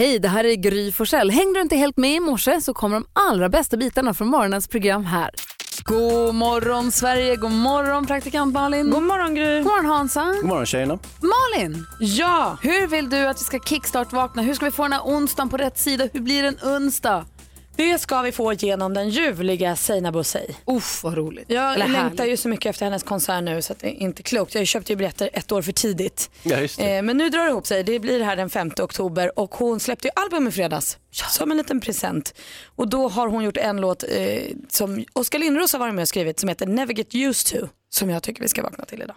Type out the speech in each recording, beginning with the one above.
Hej, det här är Gry Forssell. Hängde du inte helt med i morse så kommer de allra bästa bitarna från morgonens program här. God morgon Sverige, god morgon praktikant Malin. God morgon Gry. God morgon Hansa. God morgon tjejerna. Malin, Ja, hur vill du att vi ska kickstart-vakna? Hur ska vi få den här onsdagen på rätt sida? Hur blir en onsdag? Det ska vi få genom den ljuvliga Seinabo Sey. Uff, vad roligt. Jag Eller längtar härligt. ju så mycket efter hennes konsert nu så att det är inte klokt. Jag köpte ju biljetter ett år för tidigt. Ja, just det. Eh, men nu drar det ihop sig. Det blir här den 5 oktober och hon släppte ju album i fredags som en liten present. Och då har hon gjort en låt eh, som Oskar Lindros har varit med och skrivit som heter Never Get Used To som jag tycker vi ska vakna till idag.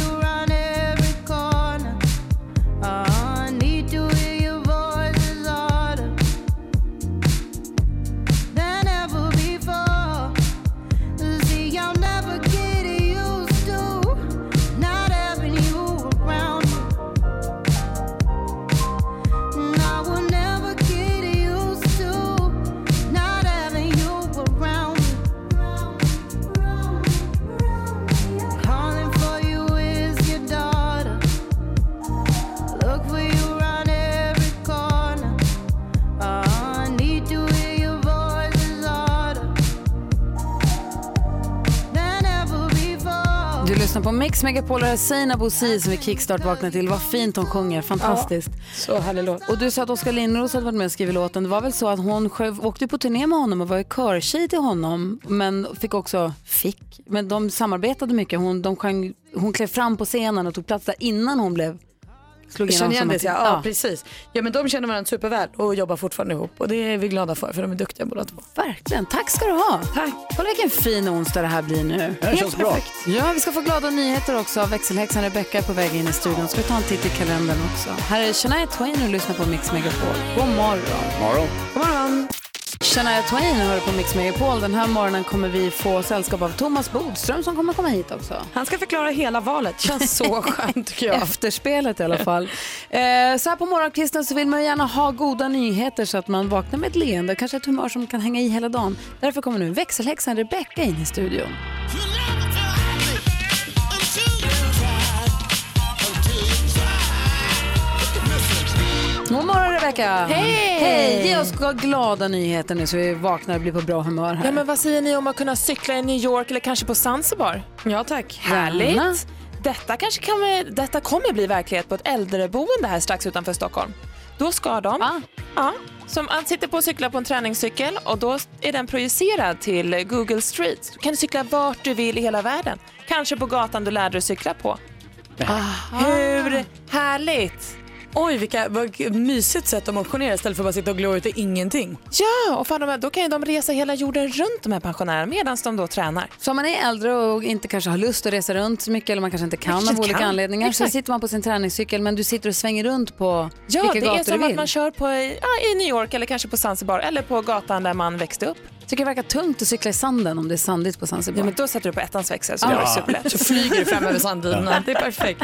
lyssnar på Mix Megapol och Seinabo Si som vi kickstart vaknar till. Vad fint hon sjunger, fantastiskt. Så härlig låt. Och du sa att Oskar Lindros hade varit med och skrivit låten. Det var väl så att hon själv åkte på turné med honom och var körtjej till honom. Men fick också, fick, men de samarbetade mycket. Hon, de sjöng, hon klev fram på scenen och tog plats där innan hon blev, slog igenom känner igen som det, ja, ja precis. Ja men de känner varandra superväl och jobbar fortfarande ihop och det är vi glada för för de är duktiga båda två. Verkligen, tack ska du ha. Tack. Kolla vilken fin onsdag det här blir nu. Det känns bra. Ja, vi ska få glada nyheter också. Växelhäxan Rebecca på väg in i studion. Ska vi ta en titt i kalendern också. Här är Shania Twain och lyssnar på Mix Megapol. God morgon. Morgon. God morgon. Shania Twain hör på Mix Megapol. Den här morgonen kommer vi få sällskap av Thomas Bodström som kommer komma hit också. Han ska förklara hela valet. Känns så skönt tycker jag. Efterspelet i alla fall. Eh, så här på morgonkvisten så vill man gärna ha goda nyheter så att man vaknar med ett leende, kanske ett humör som kan hänga i hela dagen. Därför kommer nu växelhäxan Rebecca in i studion. God morgon Rebecca! Hej! Hej! Ge oss glada nyheter nu så vi vaknar och blir på bra humör här. Ja, men vad säger ni om att kunna cykla i New York eller kanske på Zanzibar? Ja tack. Härligt! Gärna. Detta, kanske kommer, detta kommer bli verklighet på ett äldreboende här strax utanför Stockholm. Då ska de, Va? ja, som sitter på och cyklar på en träningscykel och då är den projicerad till Google Street. Du kan cykla vart du vill i hela världen. Kanske på gatan du lärde dig cykla på. Hur härligt? Oj vilka, vad mysigt sätt att motionera istället för att bara sitta och glo ut i ingenting. Ja, och de här- då kan ju de resa hela jorden runt de här pensionärerna medan de då tränar. Så om man är äldre och inte kanske har lust att resa runt så mycket eller man kanske inte kan Kanske av olika kan. anledningar Exakt. så sitter man på sin träningscykel men du sitter och svänger runt på Ja, vilka det är gator som du att vill. man kör på, ja, i New York eller kanske på Zanzibar eller på gatan där man växte upp. Tycker det verkar tungt att cykla i sanden om det är sandigt på Zanzibar. Ja, men då sätter du på ettans växel så det var superlätt. Så flyger du fram över sanddynerna. Det är perfekt.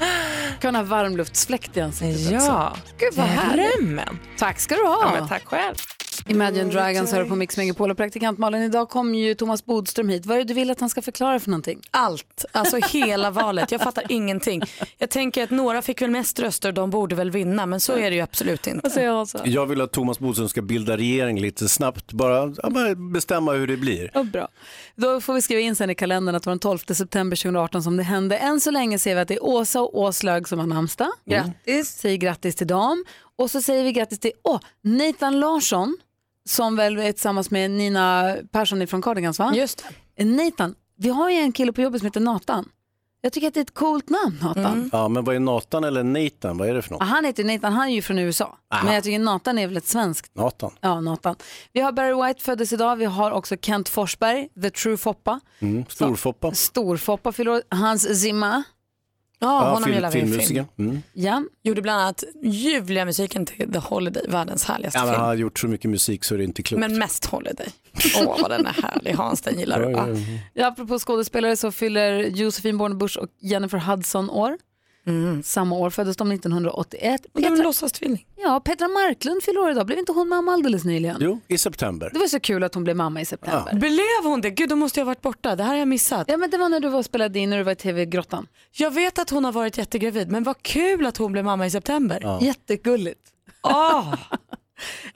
kan ha varmluftsfläkt i ansiktet också. Ja, Gud vad härligt. Tack ska du ha. Ja, tack själv. Imagine Dragons hör på Mix Megapol och praktikant Malin. Idag kom ju Thomas Bodström hit. Vad är det du vill att han ska förklara för någonting? Allt, alltså hela valet. Jag fattar ingenting. Jag tänker att några fick väl mest röster, de borde väl vinna, men så är det ju absolut inte. säger jag så? Jag vill att Thomas Bodström ska bilda regering lite snabbt. Bara, ja, bara bestämma hur det blir. Ja, bra. Då får vi skriva in sen i kalendern att det var den 12 september 2018 som det hände. Än så länge ser vi att det är Åsa och Åslög som har namnsdag. Grattis. Säger grattis till dem. Och så säger vi grattis till åh, Nathan Larsson som väl är tillsammans med Nina Persson från Cardigans va? Just det. Nathan, vi har ju en kille på jobbet som heter Nathan. Jag tycker att det är ett coolt namn, Nathan. Ja, men vad är Nathan eller Nathan? Vad är det för något? Ja, Han heter Nathan, han är ju från USA. Men jag tycker Nathan är väl ett svenskt Nathan. Ja, Nathan. Vi har Barry White föddes idag. Vi har också Kent Forsberg, the true Foppa. Mm. Storfoppa. Storfoppa fyller. Hans Zimmer. Ja, honom film- gillar vi i film. filmmusiker. Mm. Ja. Gjorde bland annat ljuvliga musiken till The Holiday, världens härligaste Ja, film. han har gjort så mycket musik så det är inte klokt. Men mest Holiday. Åh vad den är härlig, Hans den gillar du Ja, ja, ja. Ja, apropå skådespelare så fyller Josefin Bornebusch och Jennifer Hudson år. Samma år föddes de 1981. Och de är Petra, låtsastvilling. ja, Petra Marklund fyller år idag. Blev inte hon mamma alldeles nyligen? Jo, i september. Det var så kul att hon blev mamma i september. Ja. Blev hon det? Gud då måste jag ha varit borta, det här har jag missat. men det var när du var och spelade in när du var i TV-grottan. Jag vet att hon har varit jättegravid men vad kul att hon blev mamma i september. Jättegulligt. Åh,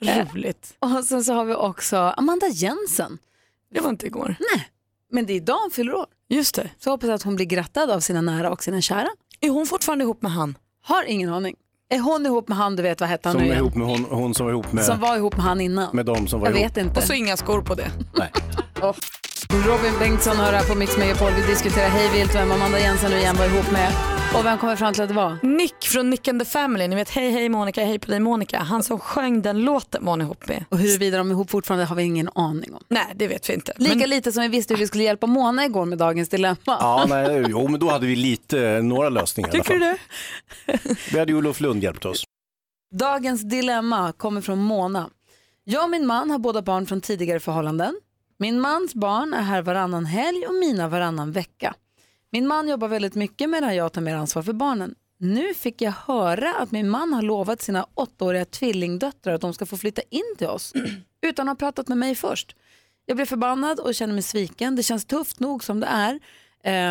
roligt. Och sen så har vi också Amanda Jensen. Det var inte igår. Men det är idag hon fyller år. Just det. Så jag hoppas att hon blir grattad av sina nära och sina kära. Är hon fortfarande ihop med han? Har ingen aning. Är hon ihop med han, du vet vad hette han Som nu är igen? ihop med hon, hon som var ihop med, Som var ihop med han innan. med dem som var jag ihop. vet inte. Och så inga skor på det. Nej. Robin Bengtsson hör här på Mix Megapol. Vi diskuterar hej vilt vem Amanda Jensen nu igen var ihop med. Och vem kommer fram till att det var? Nick från Nick and the Family, ni vet hej hej Monica, hej på dig Monica. Han som sjöng den låten var hon ihop med. Och huruvida de är ihop fortfarande har vi ingen aning om. Nej det vet vi inte. Lika Men lite som vi visste hur vi skulle hjälpa Mona igår med dagens dilemma. Ja, nej, jo, men då hade vi lite, några lösningar i alla tycker du fall. det? Vi hade ju Olof Lund hjälpt oss. Dagens dilemma kommer från Mona. Jag och min man har båda barn från tidigare förhållanden. Min mans barn är här varannan helg och mina varannan vecka. Min man jobbar väldigt mycket medan jag tar mer ansvar för barnen. Nu fick jag höra att min man har lovat sina åttaåriga tvillingdöttrar att de ska få flytta in till oss utan att ha pratat med mig först. Jag blev förbannad och känner mig sviken. Det känns tufft nog som det är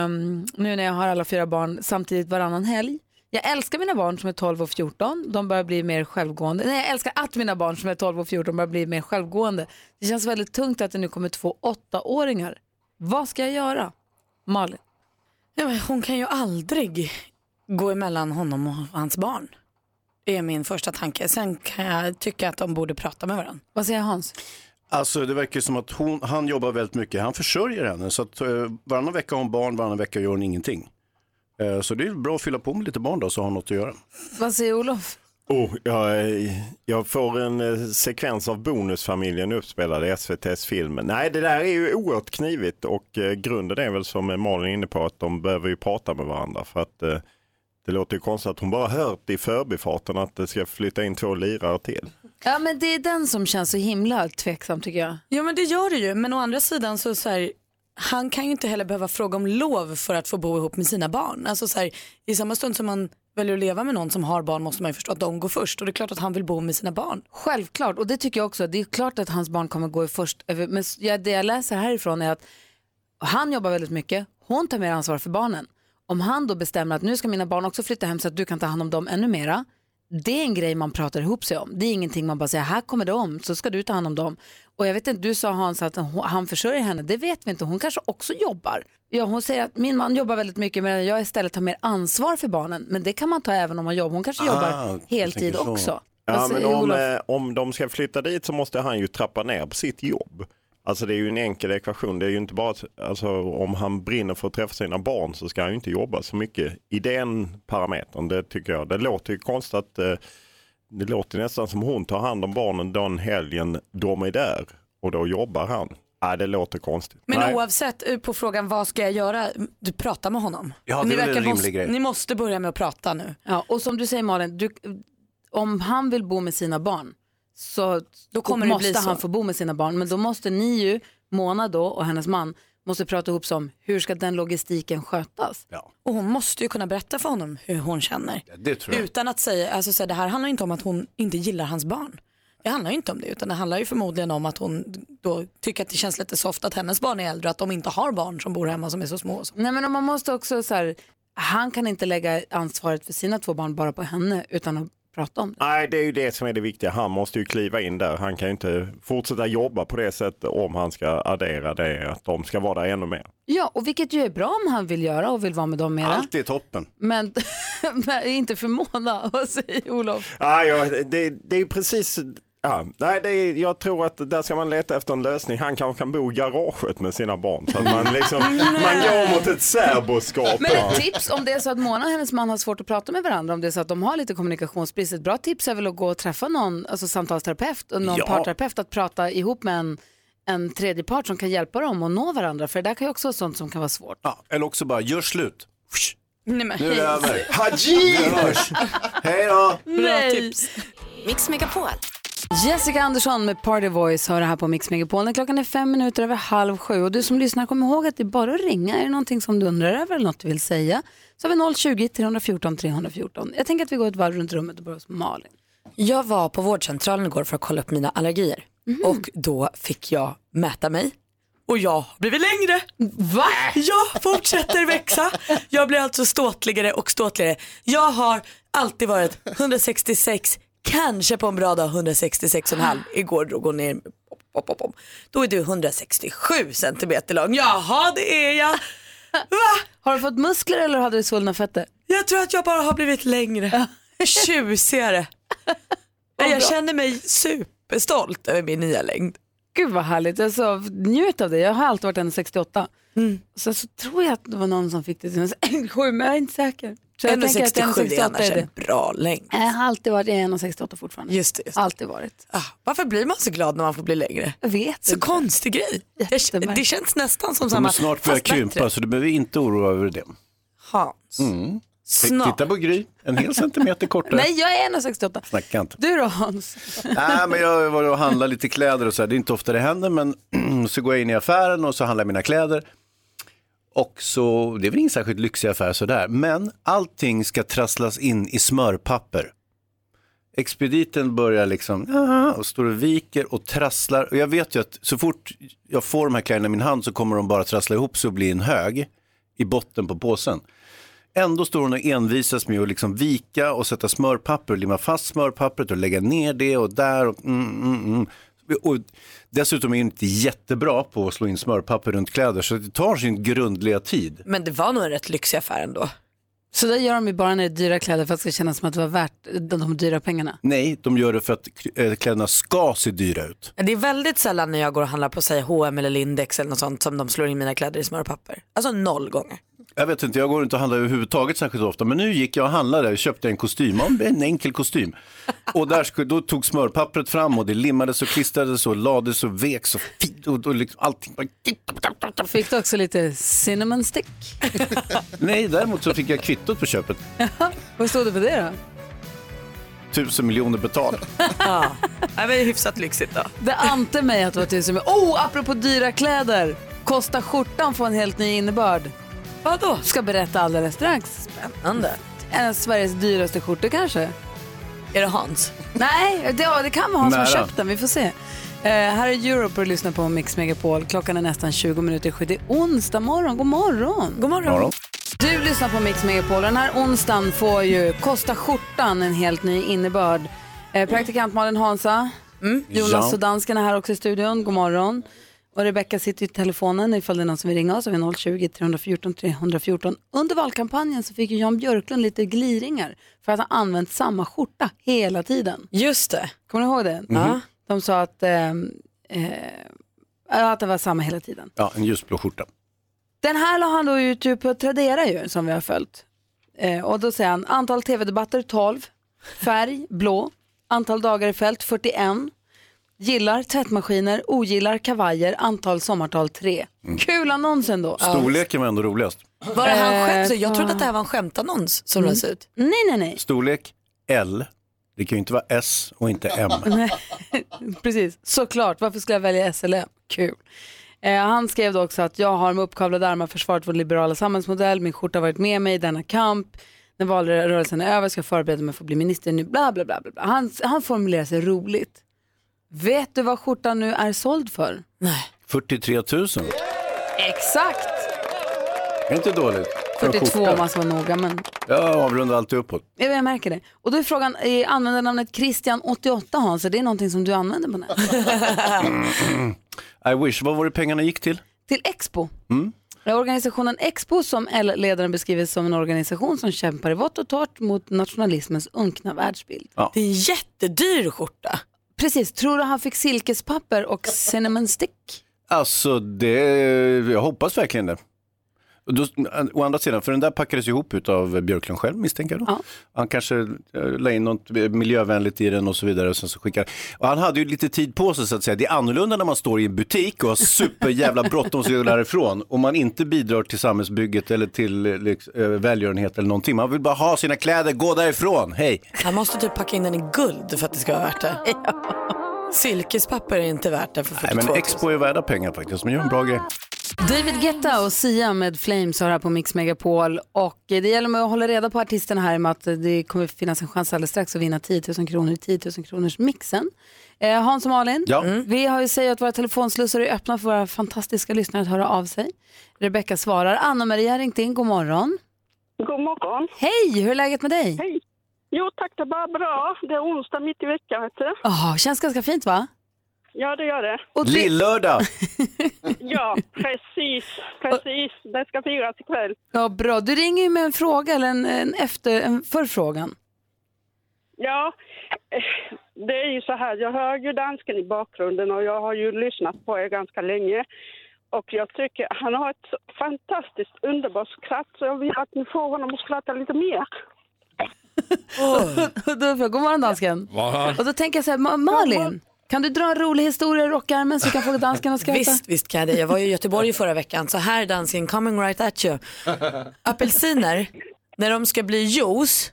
um, nu när jag har alla fyra barn samtidigt varannan helg. Jag älskar mina barn som är 12 och 14. De börjar bli mer självgående. Nej, jag älskar att mina barn som är 12 och 14 börjar bli mer självgående. Det känns väldigt tungt att det nu kommer två åttaåringar. Vad ska jag göra? Malin? Ja, men hon kan ju aldrig gå emellan honom och hans barn. Det är min första tanke. Sen kan jag tycka att de borde prata med varandra. Vad säger Hans? Alltså det verkar som att hon, han jobbar väldigt mycket, han försörjer henne. Så att eh, varannan vecka har hon barn, varannan vecka gör hon ingenting. Eh, så det är bra att fylla på med lite barn då så har hon något att göra. Vad säger Olof? Oh, jag, jag får en eh, sekvens av Bonusfamiljen uppspelad i SVTs film. Nej, det där är ju oerhört knivigt och eh, grunden är väl som Malin är inne på att de behöver ju prata med varandra för att eh, det låter ju konstigt att hon bara hört i förbifarten att det ska flytta in två lirare till. Ja, men det är den som känns så himla tveksam tycker jag. Ja men det gör det ju. Men å andra sidan så, så här, han kan ju inte heller behöva fråga om lov för att få bo ihop med sina barn. Alltså så här, I samma stund som man väljer att leva med någon som har barn måste man ju förstå att de går först och det är klart att han vill bo med sina barn. Självklart, och det tycker jag också. Det är klart att hans barn kommer gå först. Men det jag läser härifrån är att han jobbar väldigt mycket, hon tar mer ansvar för barnen. Om han då bestämmer att nu ska mina barn också flytta hem så att du kan ta hand om dem ännu mera. Det är en grej man pratar ihop sig om. Det är ingenting man bara säger, här kommer de, så ska du ta hand om dem. Och jag vet inte, du sa Hans att han försörjer henne, det vet vi inte. Hon kanske också jobbar. Ja, hon säger att min man jobbar väldigt mycket men jag istället tar mer ansvar för barnen. Men det kan man ta även om man jobbar. Hon kanske Ah, jobbar heltid också. Ja, men om, eh, om de ska flytta dit så måste han ju trappa ner på sitt jobb. Alltså det är ju en enkel ekvation. Det är ju inte bara att, alltså, om han brinner för att träffa sina barn så ska han ju inte jobba så mycket i den parametern. Det tycker jag. Det låter ju konstigt att eh, det låter nästan som hon tar hand om barnen den helgen de är där och då jobbar han. Nej, det låter konstigt. Men Nej. oavsett eh, på frågan vad ska jag göra, du pratar med honom. Ja, det ni är väl en verkar rimlig måste, grej. Ni måste börja med att prata nu. Ja, och som du säger Malin, du, om han vill bo med sina barn så Då kommer det måste bli så. han få bo med sina barn. Men då måste ni ju, Mona då och hennes man, måste prata ihop sig om hur ska den logistiken skötas. Ja, Och hon måste ju kunna berätta för honom hur hon känner. det tror jag. Utan att säga, alltså så här, det här handlar inte om att hon inte gillar hans barn. Det handlar ju inte om det utan det handlar ju förmodligen om att hon då tycker att det känns lite soft att hennes barn är äldre och att de inte har barn som bor hemma som är så små. och så. Nej men man måste också så här, han kan inte lägga ansvaret för sina två barn bara på henne utan att prata om det. Nej, det är ju det som är det viktiga. Han måste ju kliva in där. Han kan ju inte fortsätta jobba på det sättet om han ska addera det, att de ska vara där ännu mer. Ja, och vilket ju är bra om han vill göra och vill vara med dem mera. Allt är toppen. Men, men inte för Mona, vad säger Olof? Ja, ja, det, det är precis, ja, nej, det är, jag tror att där ska man leta efter en lösning. Han kanske kan bo i garaget med sina barn. Så att man, liksom, man går mot ett särboskap. Men ett tips om det är så att Mona och hennes man har svårt att prata med varandra, om det är så att de har lite kommunikationsbrist, ett bra tips är väl att gå och träffa någon alltså samtalsterapeut och någon Ja. parterapeut att prata ihop med en, en tredje part som kan hjälpa dem att nå varandra, för det där kan ju också vara sånt som kan vara svårt. Ja, eller också bara, gör slut. Nej, men, Nu är det över. Haji! Hej då! Nej. Mix Megapol. Jessica Andersson med Party Voice det här på Mix Megapol. Klockan är fem minuter över halv sju. Och du som lyssnar, kom ihåg att det är bara att ringa. Är det någonting som du undrar över eller något du vill säga? Så har vi 020 314 314. Jag tänker att vi går ett varv runt rummet och börjar hos Malin. Jag var på vårdcentralen igår för att kolla upp mina allergier och då fick jag mäta mig och jag har blivit längre. Va? Jag fortsätter växa. Jag blir alltså ståtligare och ståtligare. Jag har alltid varit 166, kanske på en bra dag 166,5. Igår drog hon ner. Pop, pop, pop. Då är du 167 centimeter lång. Jaha, det är jag. Va? Har du fått muskler eller hade du svullna fötter? Jag tror att jag bara har blivit längre. Tjusigare. Jag känner mig superstolt över min nya längd. Gud vad härligt. Alltså, njut av det. Jag har alltid varit 1,68. Sen så tror jag att det var någon som fick det till 1,67 men jag är inte säker. Så jag tänker att 1,67 är 1,68 annars en bra längd. Jag har alltid varit 1,68 fortfarande. Just det. Just det. Alltid varit. Ah, varför blir man så glad när man får bli längre? Jag vet Så inte. konstig grej. Jag, det känns nästan som samma. snart börja fast bättre. krympa så du behöver inte oroa över det. Hans. Mm. Snart. Titta på Gry, en hel centimeter kortare. Nej, jag är 1,68. Snacka inte. Du då Hans? Nej, men jag har varit och handlat lite kläder och så här. Det är inte ofta det händer, men så går jag in i affären och så handlar jag mina kläder. Och så, det är väl ingen särskilt lyxig affär sådär, men allting ska trasslas in i smörpapper. Expediten börjar liksom, ah", och står och viker och trasslar. Och jag vet ju att så fort jag får de här kläderna i min hand så kommer de bara trassla ihop sig och bli en hög i botten på påsen. Ändå står hon och envisas med att liksom vika och sätta smörpapper och limma fast smörpappret och lägga ner det och där. Och, mm, mm, mm och dessutom är hon inte jättebra på att slå in smörpapper runt kläder så det tar sin grundliga tid. Men det var nog en rätt lyxig affär ändå. Så där gör de ju bara när det är dyra kläder för att det ska kännas som att det var värt de, de dyra pengarna. Nej, de gör det för att eh, kläderna ska se dyra ut. Det är väldigt sällan när jag går och handlar på säg H&M eller Lindex eller något sånt som de slår in mina kläder i smörpapper. Alltså noll gånger. Jag vet inte, jag går inte och handlar överhuvudtaget särskilt ofta, men nu gick jag och handlade och köpte en kostym, en enkel kostym. Och där skulle, då tog smörpappret fram och det limmades och klistrades och lades och veks och, fi- och, och liksom allting. Fick du också lite cinnamon stick? Nej, däremot så fick jag kvittot på köpet. Vad stod det på det då? Tusen miljoner betalt. Ja, det är hyfsat lyxigt då. Det ante mig att det var tusen men Oh, apropå dyra kläder! Kostar skjortan får en helt ny innebörd. Vadå? Ska berätta alldeles strax. Spännande. En av Sveriges dyraste skjortor kanske? Är det Hans? Nej, det, det kan vara han som har köpt den. Vi får se. Eh, här är Europe och lyssnar på Mix Megapol. Klockan är nästan 20 minuter i sju. Det är onsdag morgon. God morgon. God morgon. Morgon. Du lyssnar på Mix Megapol. Den här onsdagen får ju Kosta skjortan en helt ny innebörd. Eh, praktikant Malin Hansa, Jonas Ja. och dansken är här också i studion. God morgon. Och Rebecka sitter i telefonen ifall det är någon som vill ringa oss. Vi har 020 314 314. Under valkampanjen så fick ju Jan Björklund lite gliringar för att ha använt samma skjorta hela tiden. Just det. Kommer ni ihåg det? Ja. De sa att, eh, eh, att det var samma hela tiden. Ja, en ljusblå skjorta. Den här la han då ut på Tradera ju, som vi har följt. Eh, och då säger han antal tv-debatter 12, färg blå, antal dagar i fält 41, gillar tvättmaskiner, ogillar kavajer, antal sommartal 3. Kul annons ändå. Storleken var ändå roligast. Var det han Eh, själv? Så jag trodde att det här var en skämtannons som lades ut. Nej, nej, nej. Storlek L. Det kan ju inte vara S och inte M. Precis, såklart. Varför skulle jag välja SLM? Kul. Eh, han skrev då också att jag har med uppkavlade armar försvarat vår liberala samhällsmodell. Min skjorta har varit med mig i denna kamp. När valrörelsen är över ska jag förbereda mig för att bli minister nu. Bla, bla, bla, bla, bla. Han, han formulerar sig roligt. Vet du vad skjortan nu är såld för? Nej. 43 000. Exakt! Det är inte dåligt. För en 42 skjorta. om man ska vara noga. Men Jag avrundar alltid uppåt. jag, jag märker det. Och då är frågan, eh, använder namnet Christian88 Hans? Är det någonting som du använder på nätet? I wish. Vad var det pengarna gick till? till Expo. Mm. Organisationen Expo som L-ledaren beskriver som en organisation som kämpar i vått och torrt mot nationalismens unkna världsbild. Det är en jättedyr skjorta. Precis, tror du han fick silkespapper och cinnamon stick? Alltså, det, jag hoppas verkligen det. Då, å andra sidan, för den där packades ihop av Björklund själv misstänker jag då. Ja. Han kanske eh, la in något miljövänligt i den och så vidare. Och sen så skickar. Och han hade ju lite tid på sig så att säga. Det är annorlunda när man står i en butik och har superjävla bråttom ska gå därifrån. Och man inte bidrar till samhällsbygget eller till eh, liksom, eh, välgörenhet eller någonting. Man vill bara ha sina kläder, gå därifrån, hej. Han måste typ packa in den i guld för att det ska vara värt det. Silkespapper är inte värt det för 42 Nej 000. men Expo är värda pengar faktiskt, de gör en bra grej. David Guetta och Sia med Flames har här på Mix Megapol och det gäller med att hålla reda på artisterna här med att det kommer finnas en chans alldeles strax att vinna 10 000 kronor i 10 000 kronors mixen. Eh, Hans och Malin, Ja. vi har ju sagt att våra telefonslussar är öppna för våra fantastiska lyssnare att höra av sig. Rebecka svarar, Anna-Maria har ringt in, god morgon. God morgon. Hej, hur är läget med dig? Hej. Jo tack, det är bara bra. Det är onsdag mitt i veckan, vet du. Jaha, känns ganska fint va? Ja, det gör det. Och det- Lillördag! Ja, precis. Precis. Det ska firas ikväll. Ja, bra. Du ringer ju med en fråga eller en, en efter, en förfrågan. Ja, eh, det är ju så här. Jag hör ju dansken i bakgrunden och jag har ju lyssnat på er ganska länge. Och jag tycker han har ett så fantastiskt underbart skratt så jag vill att ni får honom att skratta lite mer. Och då, får jag, god morgon dansken. Och då tänker jag så här, Ma- Malin, kan du dra en rolig historia i rockärmen så kan få dansken att skratta? Visst, visst kan jag det. Jag var ju i Göteborg i förra veckan, så här är dansken coming right at you. Apelsiner, när de ska bli juice,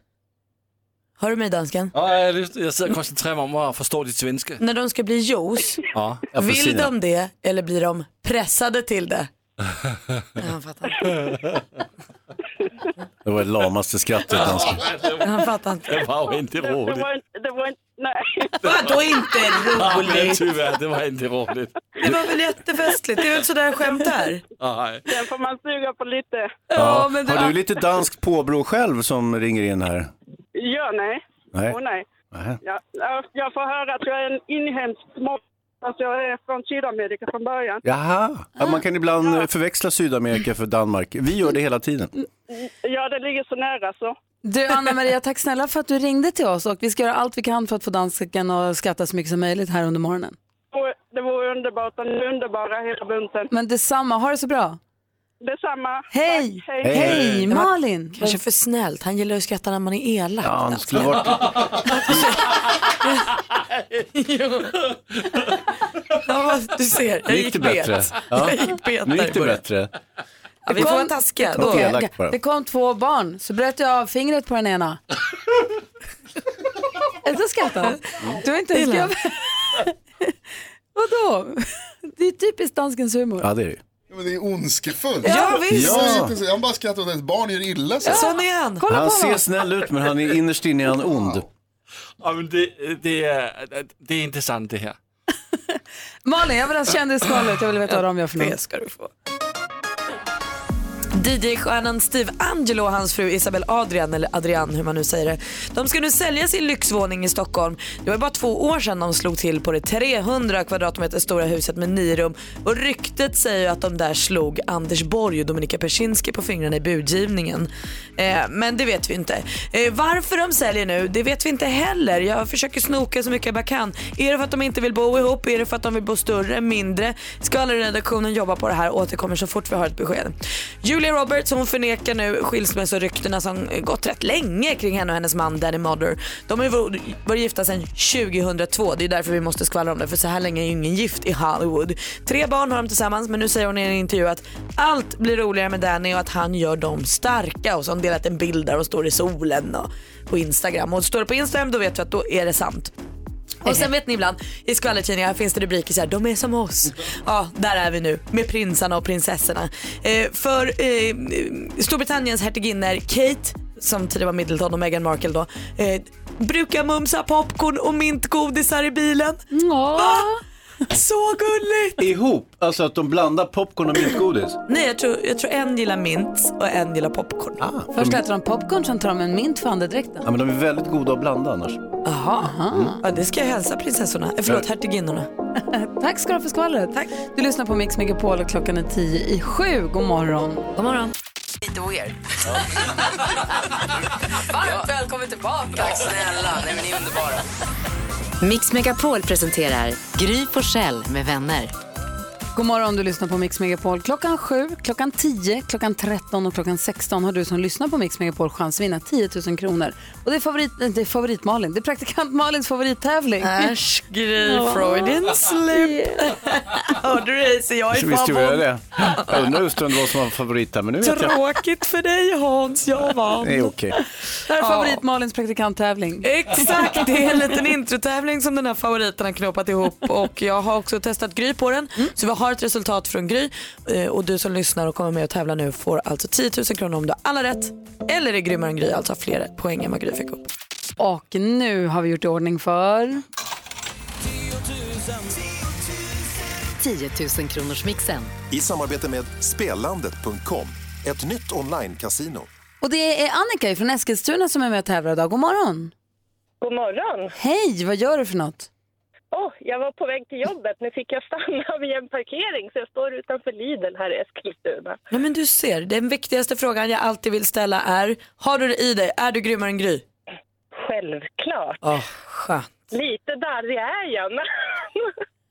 hör du mig dansken? Ja, jag, lyssnar- jag koncentrerar mig om att förstå ditt svenska. När de ska bli juice, Ja. vill de det eller blir de pressade till det? Han fattar. Det var det lamaste skrattet dansken. Han fattar inte. Det var inte det roligt. var inte... Det var inte nej. Vadå inte Nej, roligt? tyvärr, det var inte roligt. Det var väl jättefestligt, det är väl sådär skämt är. Nej. Den får man suga på lite. Ja. men det- Har du lite danskt påbrå själv som ringer in här? Ja, nej. Nej. Åh, nej. Nej. Ja, ja, jag får höra att jag är en inhemsk må- Alltså jag är från Sydamerika från början. Jaha, ja, man kan ibland eh, förväxla Sydamerika för Danmark. Vi gör det hela tiden. Ja, det ligger så nära så. Du Anna-Maria, tack snälla för att du ringde till oss och vi ska göra allt vi kan för att få dansken att skratta så mycket som möjligt här under morgonen. Det vore underbart. Är underbara hela bunten. Men detsamma, ha det så bra. Detsamma. Hej! Tack, hej. Hej, Malin! Kanske för snällt, han gillar ju att skratta när man är elak. Ja, han skulle varit... Ja, du ser, jag Gick gick det bättre? bet. Ja. Jag gick bet Nu gick det bättre. Ja, vi får taskiga. Då. bara. Det kom två barn, så bröt jag av fingret på den ena. Är det så skrattar Du har inte ens Illa. Vadå? Det är typiskt danskens humor. Ja, det är det. Ja, men det är ondskefullt. Ja, visst. Jag, Ja. så- han bara skrattar åt ett barn gör illa sig. Sån är han. Kolla Han på ser honom. snäll ut men han är innerst inne är han ond. Ja, men det, det, är, det är inte sant det här. Malin, jag vill ha kändisskvallret. Jag vill veta vad de gör för Det ska du få. DJ-stjärnan Steve Angelo och hans fru Isabel Adrian, eller Adrian hur man nu säger det. De ska nu sälja sin lyxvåning i Stockholm. Det var bara två år sedan de slog till på det 300 kvadratmeter stora huset med nio rum. Och ryktet säger ju att de där slog Anders Borg och Dominika Persinski på fingrarna i budgivningen. Eh, men det vet vi inte. Eh, varför de säljer nu, det vet vi inte heller. Jag försöker snoka så mycket jag bara kan. Är det för att de inte vill bo ihop? Är det för att de vill bo större, mindre? Skvallerredaktionen jobbar på det här och återkommer så fort vi har ett besked. Julia Roberts hon förnekar nu skilsmässoryktena som gått rätt länge kring henne och hennes man Danny Modder. De har ju varit- gifta sedan 2002. Det är därför vi måste skvallra om det för så här länge är ju ingen gift i Hollywood. Tre barn har de tillsammans men nu säger hon i en intervju att allt blir roligare med Danny och att han gör dem starka och så har hon delat en bild där och står i solen och på Instagram. Och står det på Instagram då vet vi att då är det sant. Och sen vet ni ibland i skvallertidningar finns det rubriker så här, de är som oss. Ja, där är vi nu med prinsarna och prinsessorna. Eh, för eh, Storbritanniens hertiginnor Kate, som tidigare var Middleton och Meghan Markle då, eh, brukar mumsa popcorn och mintgodisar i bilen. Va? Så gulligt! Ihop, alltså att de blandar popcorn och mintgodis. Nej, jag tror, jag tror en gillar mint och en gillar popcorn. Ah, Först de, äter de popcorn, sen tar de en mint för andedräkten. ja, men de är väldigt goda att blanda annars. Jaha, ja, det ska jag hälsa prinsessorna, eh, förlåt hertiginnorna. Tack ska du ha för skvallret. Tack. Du lyssnar på Mix Megapol och klockan är tio i sju. God morgon. God morgon. Lite weird. Varmt välkommen tillbaka. Tack snälla. Nej, men ni är underbara. Mix Megapol presenterar Gry Forssell med vänner. God morgon, du lyssnar på Mix Megapol. Klockan 7, klockan 10, klockan 13 och klockan 16 har du som lyssnar på Mix Megapol chans att vinna 10 000 kronor. Och det är, favorit, det är favorit Malin, det är praktikant Malins favorittävling. Äsch, Gry, Freudian slip. Hörde du det? Så jag är Visst gjorde jag det. Jag undrar just om det var som var favorit där, men nu vet jag. Tråkigt för dig Hans, jag vann. Det är okej. Det här är favorit Malins praktikanttävling. Exakt, det är en liten introtävling som den här favoriten har knåpat ihop och jag har också testat Gry på den. Så vi har ett resultat från Gry Eh, och du som lyssnar och kommer med och tävlar nu får alltså 10 000 kronor om du har alla rätt eller är grymmare än Gry, alltså har fler poäng än vad Gry fick upp. Och nu har vi gjort i ordning för... 10 000 kronors mixen. I samarbete med Spelandet.com, ett nytt online-casino. Och det är Annika från Eskilstuna som är med och tävlar idag. God morgon! God morgon! Hej, vad gör du för något? Åh, jag var på väg till jobbet. Nu fick jag stanna vid en parkering så jag står utanför Lidl här i Eskilstuna. Ja men du ser, den viktigaste frågan jag alltid vill ställa är, har du det i dig? Är du grymmare än Gry? Självklart. Åh, skönt. Lite darrig är jag. men-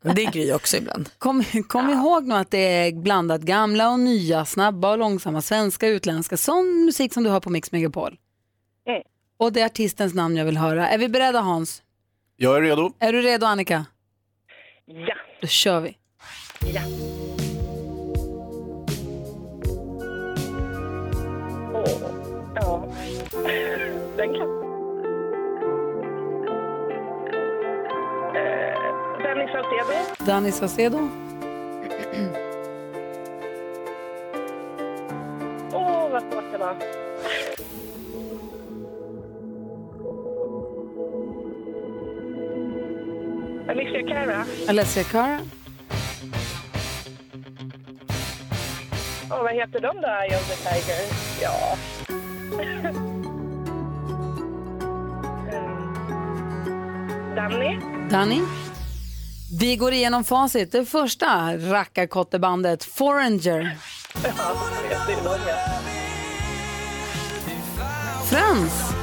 Det är Gry också ibland. Kom, kom ihåg nu att det är blandat gamla och nya, snabba och långsamma, svenska, utländska, sån musik som du har på Mix Megapol. Mm. Och det är artistens namn jag vill höra. Är vi beredda Hans? Jag är redo. Är du redo Annika? Ja. Då kör vi. Ja. Åh, ja. Den kan... Eh, Dennis Saucedo. Danny Saucedo. Alessia Cara. Åh, vad heter de då, Eye of the Tiger? Ja. Eh, Danny. Danny. Vi går igenom facit. Det första rackarkottebandet Foreigner. Ja, ja. Frans.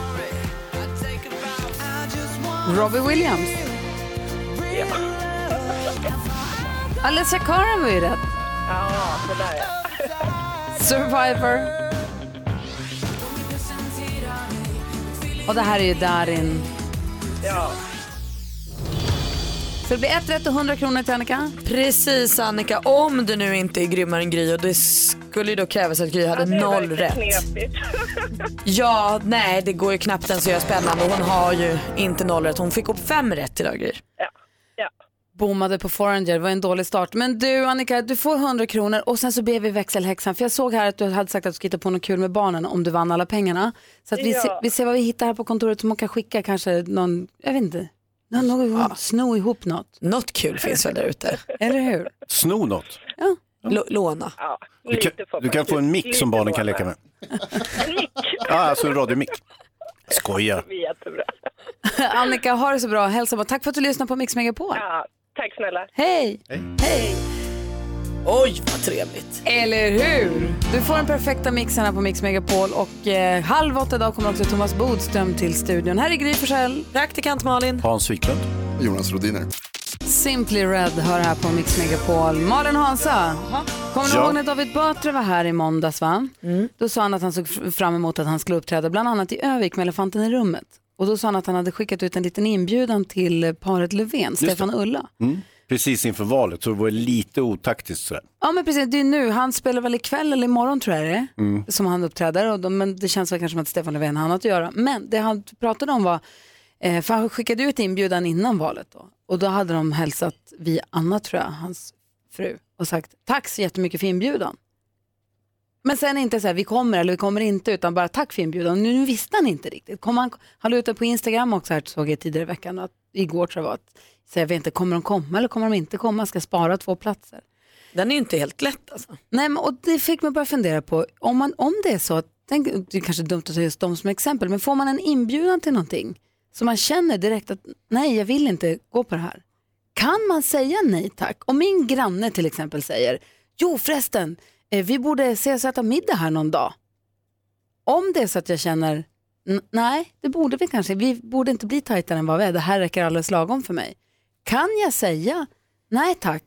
Robbie Williams. Alessia Cara var ju rätt. Ja, det där ja. Survivor. Och det här är ju Darin. Ja. Så det blir ett rätt och 100 kronor till Annika. Precis Annika, om du nu inte är grymmare än Gry och det skulle ju då krävas att Gry hade Det är noll rätt. knepigt. Ja, nej det går ju knappt ens att göra spännande. Hon har ju inte noll rätt. Hon fick upp fem rätt idag Gry. Ja. Ja. Bommade på Foreigner, det var en dålig start. Men du Annika, du får 100 kronor och sen så ber vi växelhäxan. För jag såg här att du hade sagt att du skulle hitta på något kul med barnen om du vann alla pengarna. Så att vi, Ja. ser, vi ser vad vi hittar här på kontoret som man kan skicka kanske någon, jag vet inte, någon, någon, sno ihop något. Något kul finns väl där ute. Eller hur? Sno något. L- låna. Ja, Du kan, du kan få en mick som barnen kan låna. leka med. En mick. Ja, alltså en radiomick. Jättebra. Annika, ha det så bra. Hälsa bra. Tack för att du lyssnade på Mix Megapol. Ja, tack snälla. Hej! Hej! Oj vad trevligt. Eller hur? Du får den perfekta mixen här på Mix Megapol och eh, halv åtta idag kommer också Thomas Bodström till studion. Här är Gry Forssell. Praktikant Malin. Hans Wiklund. Jonas Rodiner. Simply Red hör här på Mix Megapol. Malin Hansa, kommer du Ja. ihåg när David Batra var här i måndags? Va? Då sa han att han såg fram emot att han skulle uppträda bland annat i Övik med Elefanten i rummet. Och då sa han att han hade skickat ut en liten inbjudan till paret Löfven, Stefan och Ulla. Mm. Precis inför valet, så det var lite otaktiskt sådär. Ja men precis, det är nu. Han spelar väl ikväll eller imorgon tror jag det är. Mm. Som han uppträder. Och de, men det känns väl kanske som att Stefan Löfven har något att göra. Men det han pratade om var, eh, för han skickade ut inbjudan innan valet då. Och då hade de hälsat via Anna tror jag, hans fru. Och sagt tack så jättemycket för inbjudan. Men sen inte så här, vi kommer eller vi kommer inte, utan bara tack för inbjudan. Nu, nu visste han inte riktigt. Kom han, han la ut det på Instagram också, här, såg jag tidigare i veckan, att, igår tror jag var, att, så jag vet inte, kommer de komma eller kommer de inte komma? Ska jag spara två platser? Den är ju inte helt lätt alltså. Nej, men, och det fick mig börja fundera på, om, man, om det är så, att, tänk, det är kanske dumt att ta just dem som exempel, men får man en inbjudan till någonting så man känner direkt att nej, jag vill inte gå på det här. Kan man säga nej tack? Om min granne till exempel säger, jo förresten, vi borde ses och äta middag här någon dag. Om det är så att jag känner, "N- nej, det borde vi kanske, vi borde inte bli tajtare än vad vi är, det här räcker alldeles lagom för mig. Kan jag säga, nej tack,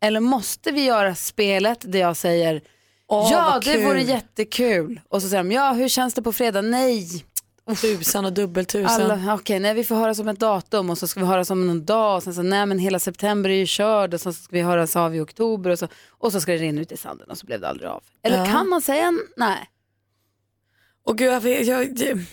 Eller måste vi göra spelet där jag säger Åh, ja det kul." vore jättekul och så säger de ja hur känns det på fredag? Nej. Tusan och dubbeltusan. Okej, nej vi får höra som ett datum och så ska vi höra som någon dag och sen så nej men hela september är ju körd och så ska vi höras av i oktober och så, och så ska det rinna ut i sanden och så blev det aldrig av. Eller Ja. kan man säga nej? Och gud, jag, jag, jag,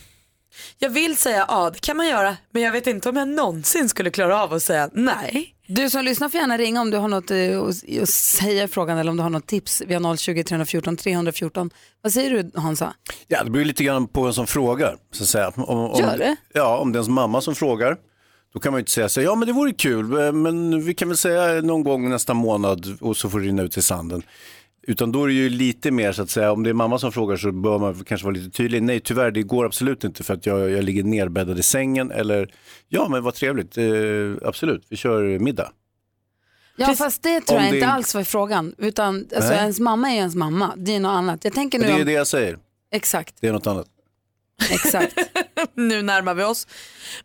jag vill säga ja, det kan man göra, men jag vet inte om jag någonsin skulle klara av att säga nej. Du som lyssnar får gärna ringa om du har något eh, att- att säga i frågan eller om du har något tips. Vi har 020 314 314. Vad säger du Hansa? Ja, det beror lite grann på vem som frågar. Så att säga. Om, om, Gör det? Ja, om det är ens mamma som frågar, då kan man ju inte säga så ja men det vore kul, eh, men vi kan väl säga någon gång nästa månad och så får det rinna ut i sanden. Utan då är det ju lite mer så att säga, om det är mamma som frågar så bör man kanske vara lite tydlig. Nej tyvärr, det går absolut inte för att jag, jag ligger nerbäddad i sängen. Eller, ja men vad trevligt, eh, absolut, vi kör middag. Ja fast det tror Om jag det inte alls var frågan. Utan alltså, Nej. ens mamma är ens mamma. Det är något annat. Jag tänker nu det är om... det jag säger, Exakt, det är något annat. Exakt. nu närmar vi oss.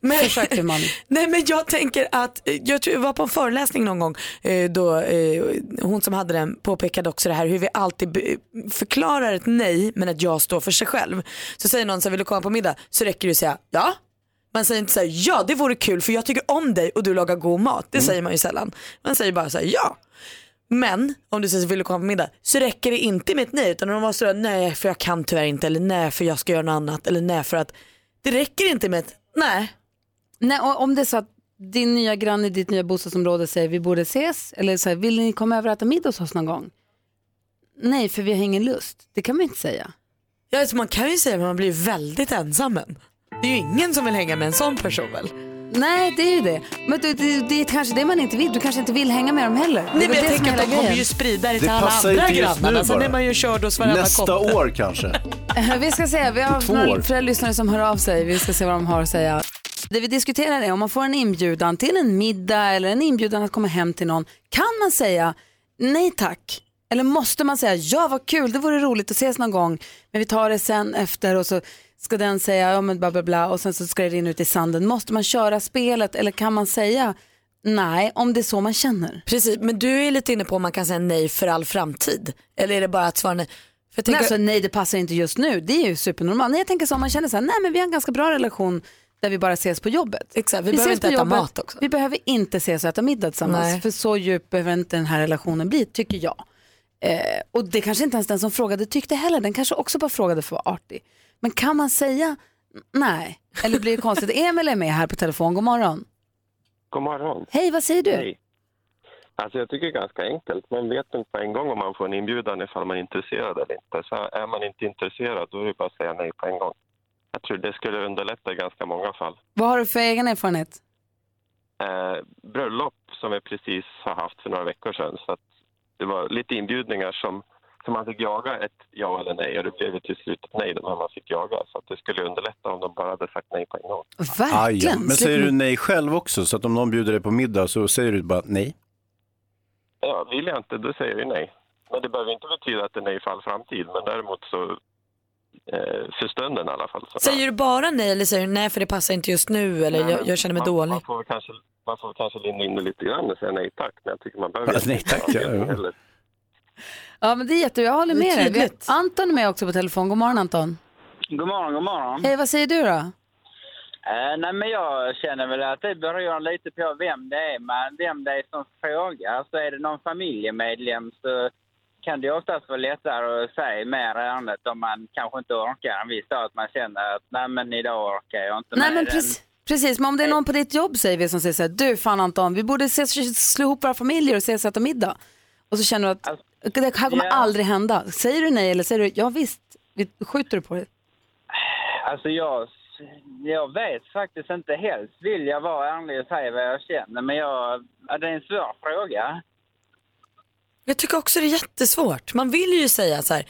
Men, Försöker man. nej men jag tänker att, eh, jag tror jag var på en föreläsning någon gång eh, då eh, hon som hade den påpekade också det här hur vi alltid förklarar ett nej men ett ja står för sig själv. Så säger någon så här, vill du komma på middag? Så räcker det att säga ja. Man säger inte så här, ja det vore kul för jag tycker om dig och du lagar god mat. Det säger man ju sällan. Man säger bara så här, ja. Men om du säger vill du komma på middag så räcker det inte med ett nej utan de måste säga nej för jag kan tyvärr inte eller nej för jag ska göra något annat eller nej för att det räcker inte med ett nej. Nej, och om det är så att din nya granne i ditt nya bostadsområde säger vi borde ses eller så här, vill ni komma över och äta middag hos oss någon gång? Nej, för vi har ingen lust. Det kan man inte säga. Ja, alltså man kan ju säga att man blir väldigt ensam än. Det är ju ingen som vill hänga med en sån person väl? Nej, det är ju det. Men det, det, det är kanske det man inte vill. Du kanske inte vill hänga med dem heller. Nej men jag tänker att de kommer ju sprida det Det till alla passar andra inte just nu grannarna. Sen bara. är man ju körd hos varenda Nästa år kanske. Eh, Vi ska se, vi har Två några år. lyssnare som hör av sig. Vi ska se vad de har att säga. Det vi diskuterar är om man får en inbjudan till en middag eller en inbjudan att komma hem till någon. Kan man säga nej tack? Eller måste man säga ja vad kul, det vore roligt att ses någon gång men vi tar det sen efter och så ska den säga ja men bla bla bla och sen så ska det rinna ut i sanden. Måste man köra spelet eller kan man säga nej om det är så man känner? Precis, men du är lite inne på om man kan säga nej för all framtid. Eller är det bara att svara nej? För jag tänker, Nej, alltså, nej det passar inte just nu, det är ju supernormalt. Nej, jag tänker så om man känner så här, nej men vi har en ganska bra relation där vi bara ses på jobbet. Exakt, vi behöver ses inte äta mat också. Vi behöver inte ses och äta middag tillsammans. Nej. För så djup behöver inte den här relationen bli, tycker jag. Eh, och det kanske inte ens den som frågade tyckte heller. Den kanske också bara frågade för att vara artig. Men kan man säga nej? Eller blir det konstigt? Emil är med här på telefon. God morgon. God morgon. Hej, vad säger du? Hej. Alltså jag tycker det är ganska enkelt. Man vet nog på en gång om man får en inbjudan ifall man är intresserad eller inte. Så är man inte intresserad då är det bara att säga nej på en gång. Jag tror det skulle underlätta i ganska många fall. Vad har du för egen erfarenhet? Eh, bröllop som vi precis har haft för några veckor sedan. Så det var lite inbjudningar som, som man fick jaga ett ja eller nej och det blev ju till slut ett nej när man fick jaga. Så att det skulle underlätta om de bara hade sagt nej på en gång. Aj, ja. Men säger du nej själv också? Så att om någon bjuder dig på middag så säger du bara nej? Ja, vill jag inte, då säger vi nej. Men det behöver inte betyda att det är nej för all framtid. Men däremot så, eh, för stunden i alla fall. Så säger du bara nej eller säger du nej för det passar inte just nu eller Nej, jag, jag känner mig man, dålig? Man får kanske, man får väl kanske linda in det lite grann och säga nej tack. Men jag tycker man behöver Ja, nej tack, ja, ja. Ja, men det är jätte, jag håller med dig. Vi-. Anton är med också på telefon. God morgon Anton. God morgon, god morgon. Hej, vad säger du då? Eh, nej, men jag känner väl att det beror lite på vem det är, men vem det är som frågar. Så är det någon familjemedlem så kan det oftast vara lättare att säga mer ärligt om man kanske inte orkar en viss dag. Att man känner att nej men idag orkar jag inte Nej med men den. precis, precis, men om det är någon på ditt jobb säger vi som säger så här, du fan Anton, vi borde ses, slå ihop våra familjer och ses och äta middag. Och så känner du att det här kommer ja. aldrig hända. Säger du nej eller säger du, ja visst, vi skjuter du på det? Alltså jag, jag vet faktiskt inte. Helst vill jag vara ärlig och säga vad jag känner, men jag, ja, det är en svår fråga. Jag tycker också det är jättesvårt. Man vill ju säga så här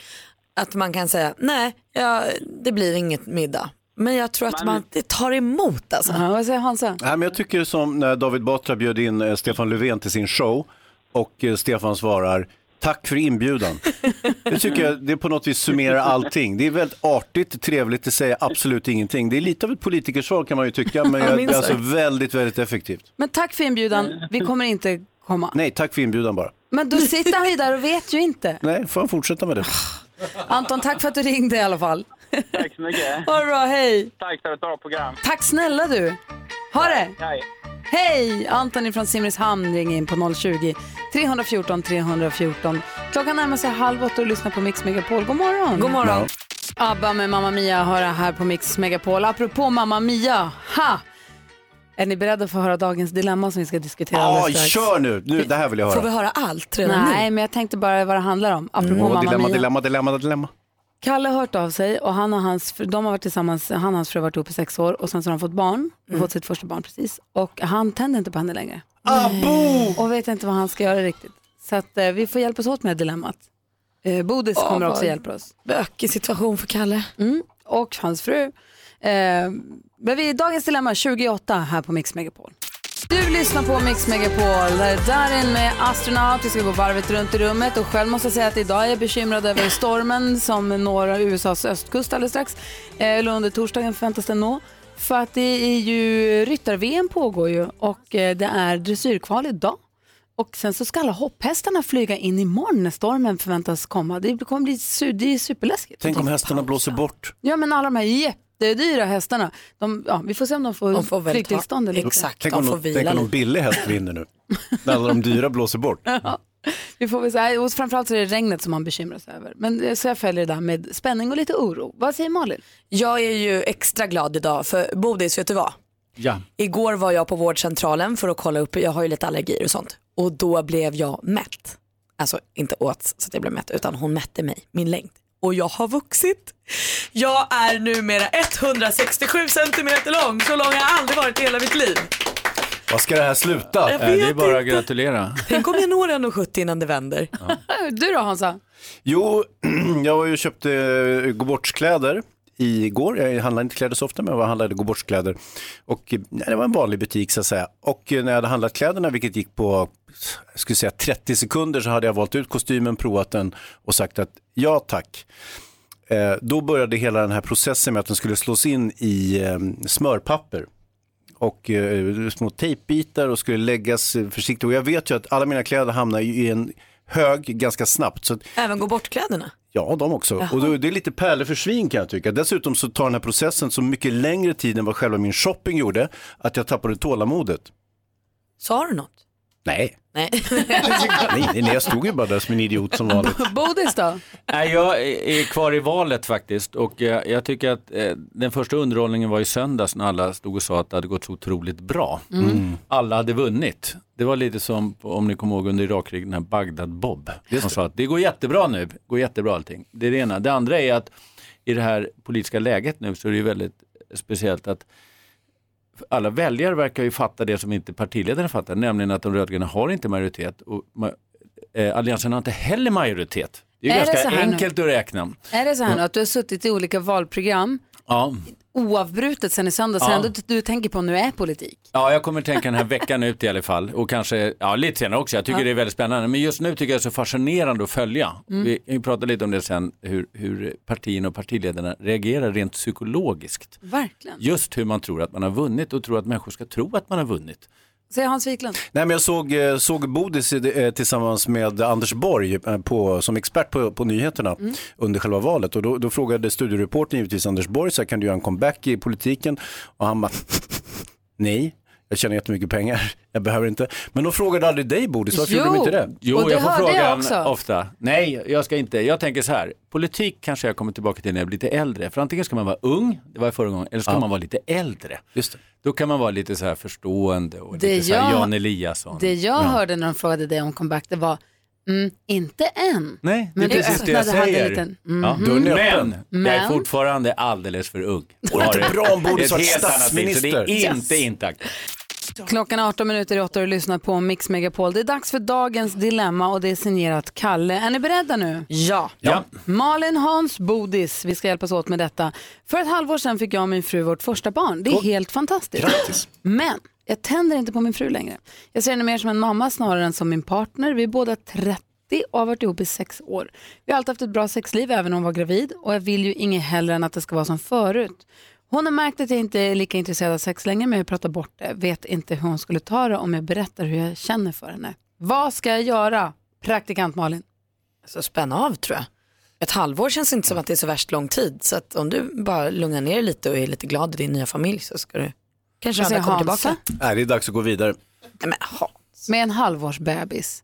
att man kan säga nej, ja, det blir inget middag. Men jag tror att man, det tar emot alltså. Ja, vad säger Hansa? Nej, men jag tycker som när David Batra bjöd in eh, Stefan Löfven till sin show och eh, Stefan svarar Tack för inbjudan. Det tycker jag, det på något vis summerar allting. Det är väldigt artigt, trevligt, det säger absolut ingenting. Det är lite av ett politikersvar kan man ju tycka, men Ja, jag, det är alltså väldigt, väldigt effektivt. Men tack för inbjudan, vi kommer inte komma. Nej, tack för inbjudan bara. Men då sitter han ju där och vet ju inte. Nej, får han fortsätta med det. Anton, tack för att du ringde i alla fall. Tack så mycket. Ha det bra, hej. Tack för ett bra program. Tack snälla du. Ha det. Hej. Hej! Anton från Simrishamn ringer in på 020 314 314. Klockan närmar sig halv åtta och lyssnar på Mix Megapol. God morgon! God morgon. ABBA med Mamma Mia hör här på Mix Megapol. Apropå Mamma Mia, ha! Är ni beredda för att höra dagens dilemma som vi ska diskutera Ja, kör nu. nu! Det här vill jag höra. Får vi höra allt redan nu? Nej, men jag tänkte bara vad det handlar om. Apropå Åh, Mamma dilemma, Mia. dilemma, dilemma, dilemma. Kalle har hört av sig och han och hans, de har varit tillsammans, han och hans fru har varit ihop i sex år och sen så har de fått barn, Mm. fått sitt första barn precis. Och han tänder inte på henne längre. Abo! Och vet inte vad han ska göra riktigt. Så att eh, vi får hjälpas åt med dilemmat. Eh, Bodis Åh, kommer också hjälpa oss. Bökig situation för Kalle. Mm. Och hans fru. Eh, men vi, dagens dilemma 28 här på Mix Megapol. Du lyssnar på Mix Megapol. Darin med Astronaut. Vi ska gå varvet runt i rummet. Och själv måste jag säga att idag är jag bekymrad över stormen som når USAs östkust alldeles strax. Eh, Eller under torsdagen förväntas den nå. För att det är ju ryttar-VM pågår ju och eh, det är dressyrkval idag. Och sen så ska alla hopphästarna flyga in imorgon när stormen förväntas komma. Det kommer bli det är superläskigt. Tänk om hästarna blåser bort. Ja men alla de här jättedyra hästarna, de, ja, vi får se om de får, De får flygtillstånd eller inte. Exakt, Tänk de om, får någon, tänk vila om någon billig häst vinner nu. När alla de dyra blåser bort. Vi får väl säga, och framförallt så är det regnet som man bekymrar sig över. Men eh, så jag följer det där med spänning och lite oro. Vad säger Malin? Jag är ju extra glad idag för Bodis, vet du vad? Ja. Igår var jag på vårdcentralen för att kolla upp, jag har ju lite allergier och sånt. Och då blev jag mätt. Alltså inte åt så att jag blev mätt utan hon mätte mig, min längd. Och jag har vuxit. Jag är numera 167 centimeter lång, så lång har jag aldrig varit i hela mitt liv. Vad ska det här sluta? Jag det är bara att gratulera. Tänk om jag når 1,70 innan det vänder. Du då Hansa? Jo, jag var ju och köpte eh, gå bort-kläder igår. Jag handlar inte kläder så ofta, men jag handlade gå bort-kläder. Och eh, nej, det var en vanlig butik så att säga. Och eh, när jag hade handlat kläderna, vilket gick på jag skulle säga 30 sekunder, så hade jag valt ut kostymen, provat den och sagt att ja tack. Eh, då började hela den här processen med att den skulle slås in i eh, smörpapper och eh, små tejpbitar och skulle läggas försiktigt. Och jag vet ju att alla mina kläder hamnar i en hög ganska snabbt. Så att, Även gå bort kläderna ja, de också. Jaha. Och det är lite pärlor för svin kan jag tycka. Dessutom så tar den här processen så mycket längre tid än vad själva min shopping gjorde att jag tappade tålamodet. Sa du något? Nej, Nej. nej, nej, jag stod ju bara där som en idiot som vanligt. Bodis då? Nej, jag är kvar i valet faktiskt och eh, jag tycker att eh, den första underhållningen var i söndags när alla stod och sa att det hade gått så otroligt bra. Mm. Alla hade vunnit. Det var lite som, om ni kommer ihåg under Irakkriget, den här Bagdad-Bob. Som sa att det går jättebra nu, går jättebra allting. Det är det ena. Det andra är att i det här politiska läget nu så är det ju väldigt speciellt att alla väljare verkar ju fatta det som inte partiledarna fattar, nämligen att de rödgröna har inte majoritet och eh, alliansen har inte heller majoritet. Det är, Är det ganska nu? enkelt att räkna. Är det så här nu att du har suttit i olika valprogram Ja. Oavbrutet sen i söndags, Ja. ändå du tänker på nu är politik? Ja, jag kommer tänka den här veckan ut i alla fall och kanske ja, lite senare också. Jag tycker Ja. det är väldigt spännande. Men just nu tycker jag det är så fascinerande att följa. Mm. Vi, vi pratar lite om det sen, hur, hur partierna och partiledarna reagerar rent psykologiskt. Verkligen. Just hur man tror att man har vunnit och tror att människor ska tro att man har vunnit. Säger Hans Wiklund. Nej, men jag såg, eh, såg Bodis eh, tillsammans med Anders Borg eh, på, som expert på, på nyheterna Mm. under själva valet. Och då, då frågade studioreportern givetvis Anders Borg, så här, kan du göra en comeback i politiken? Och han bara, nej, jag tjänar jättemycket pengar, jag behöver inte. Men då frågade aldrig dig Bodis, varför gjorde de inte det? Jo, jag får frågan ofta. Nej, jag ska inte. Jag tänker så här, politik kanske jag kommer tillbaka till när jag blir lite äldre. För antingen ska man vara ung, det var jag förra gången, eller ska Ja. man vara lite äldre. Just det. Då kan man vara lite så här förstående och Det lite så här jag- Jan Eliasson. Det jag Ja. hörde när de frågade dig om comeback, det var mm, inte än. Nej, det Men är du precis det jag öppnade, hade en säger. liten, ja. mhm. Men, Men- jag är fortfarande alldeles för ung. Och det är inte bra om Bodis Det är var ett helt annat liv, så Det är statsminister. inte inte aktuellt. Klockan är 18 minuter i 8 och du lyssnar på Mix Megapol. Det är dags för dagens dilemma och det är signerat Kalle. Är ni beredda nu? Ja. Ja. Malin, Hans, Bodis, vi ska hjälpas åt med detta. För ett halvår sedan fick jag och min fru vårt första barn. Det är helt fantastiskt. Grattis. Men jag tänder inte på min fru längre. Jag ser henne mer som en mamma snarare än som min partner. Vi är båda 30 och har varit ihop i sex år. Vi har alltid haft ett bra sexliv även om hon var gravid och jag vill ju inget hellre än att det ska vara som förut. Hon har märkt att jag inte är lika intresserad av sex längre men jag pratar bort det. Vet inte hur hon skulle ta det om jag berättar hur jag känner för henne. Vad ska jag göra? Praktikant Malin. Så spänna av tror jag. Ett halvår känns inte som att det är så värst lång tid. Så att om du bara lugnar ner dig lite och är lite glad i din nya familj så ska du kanske säger komma tillbaka. Nej, det är dags att gå vidare. Med en halvårsbebis.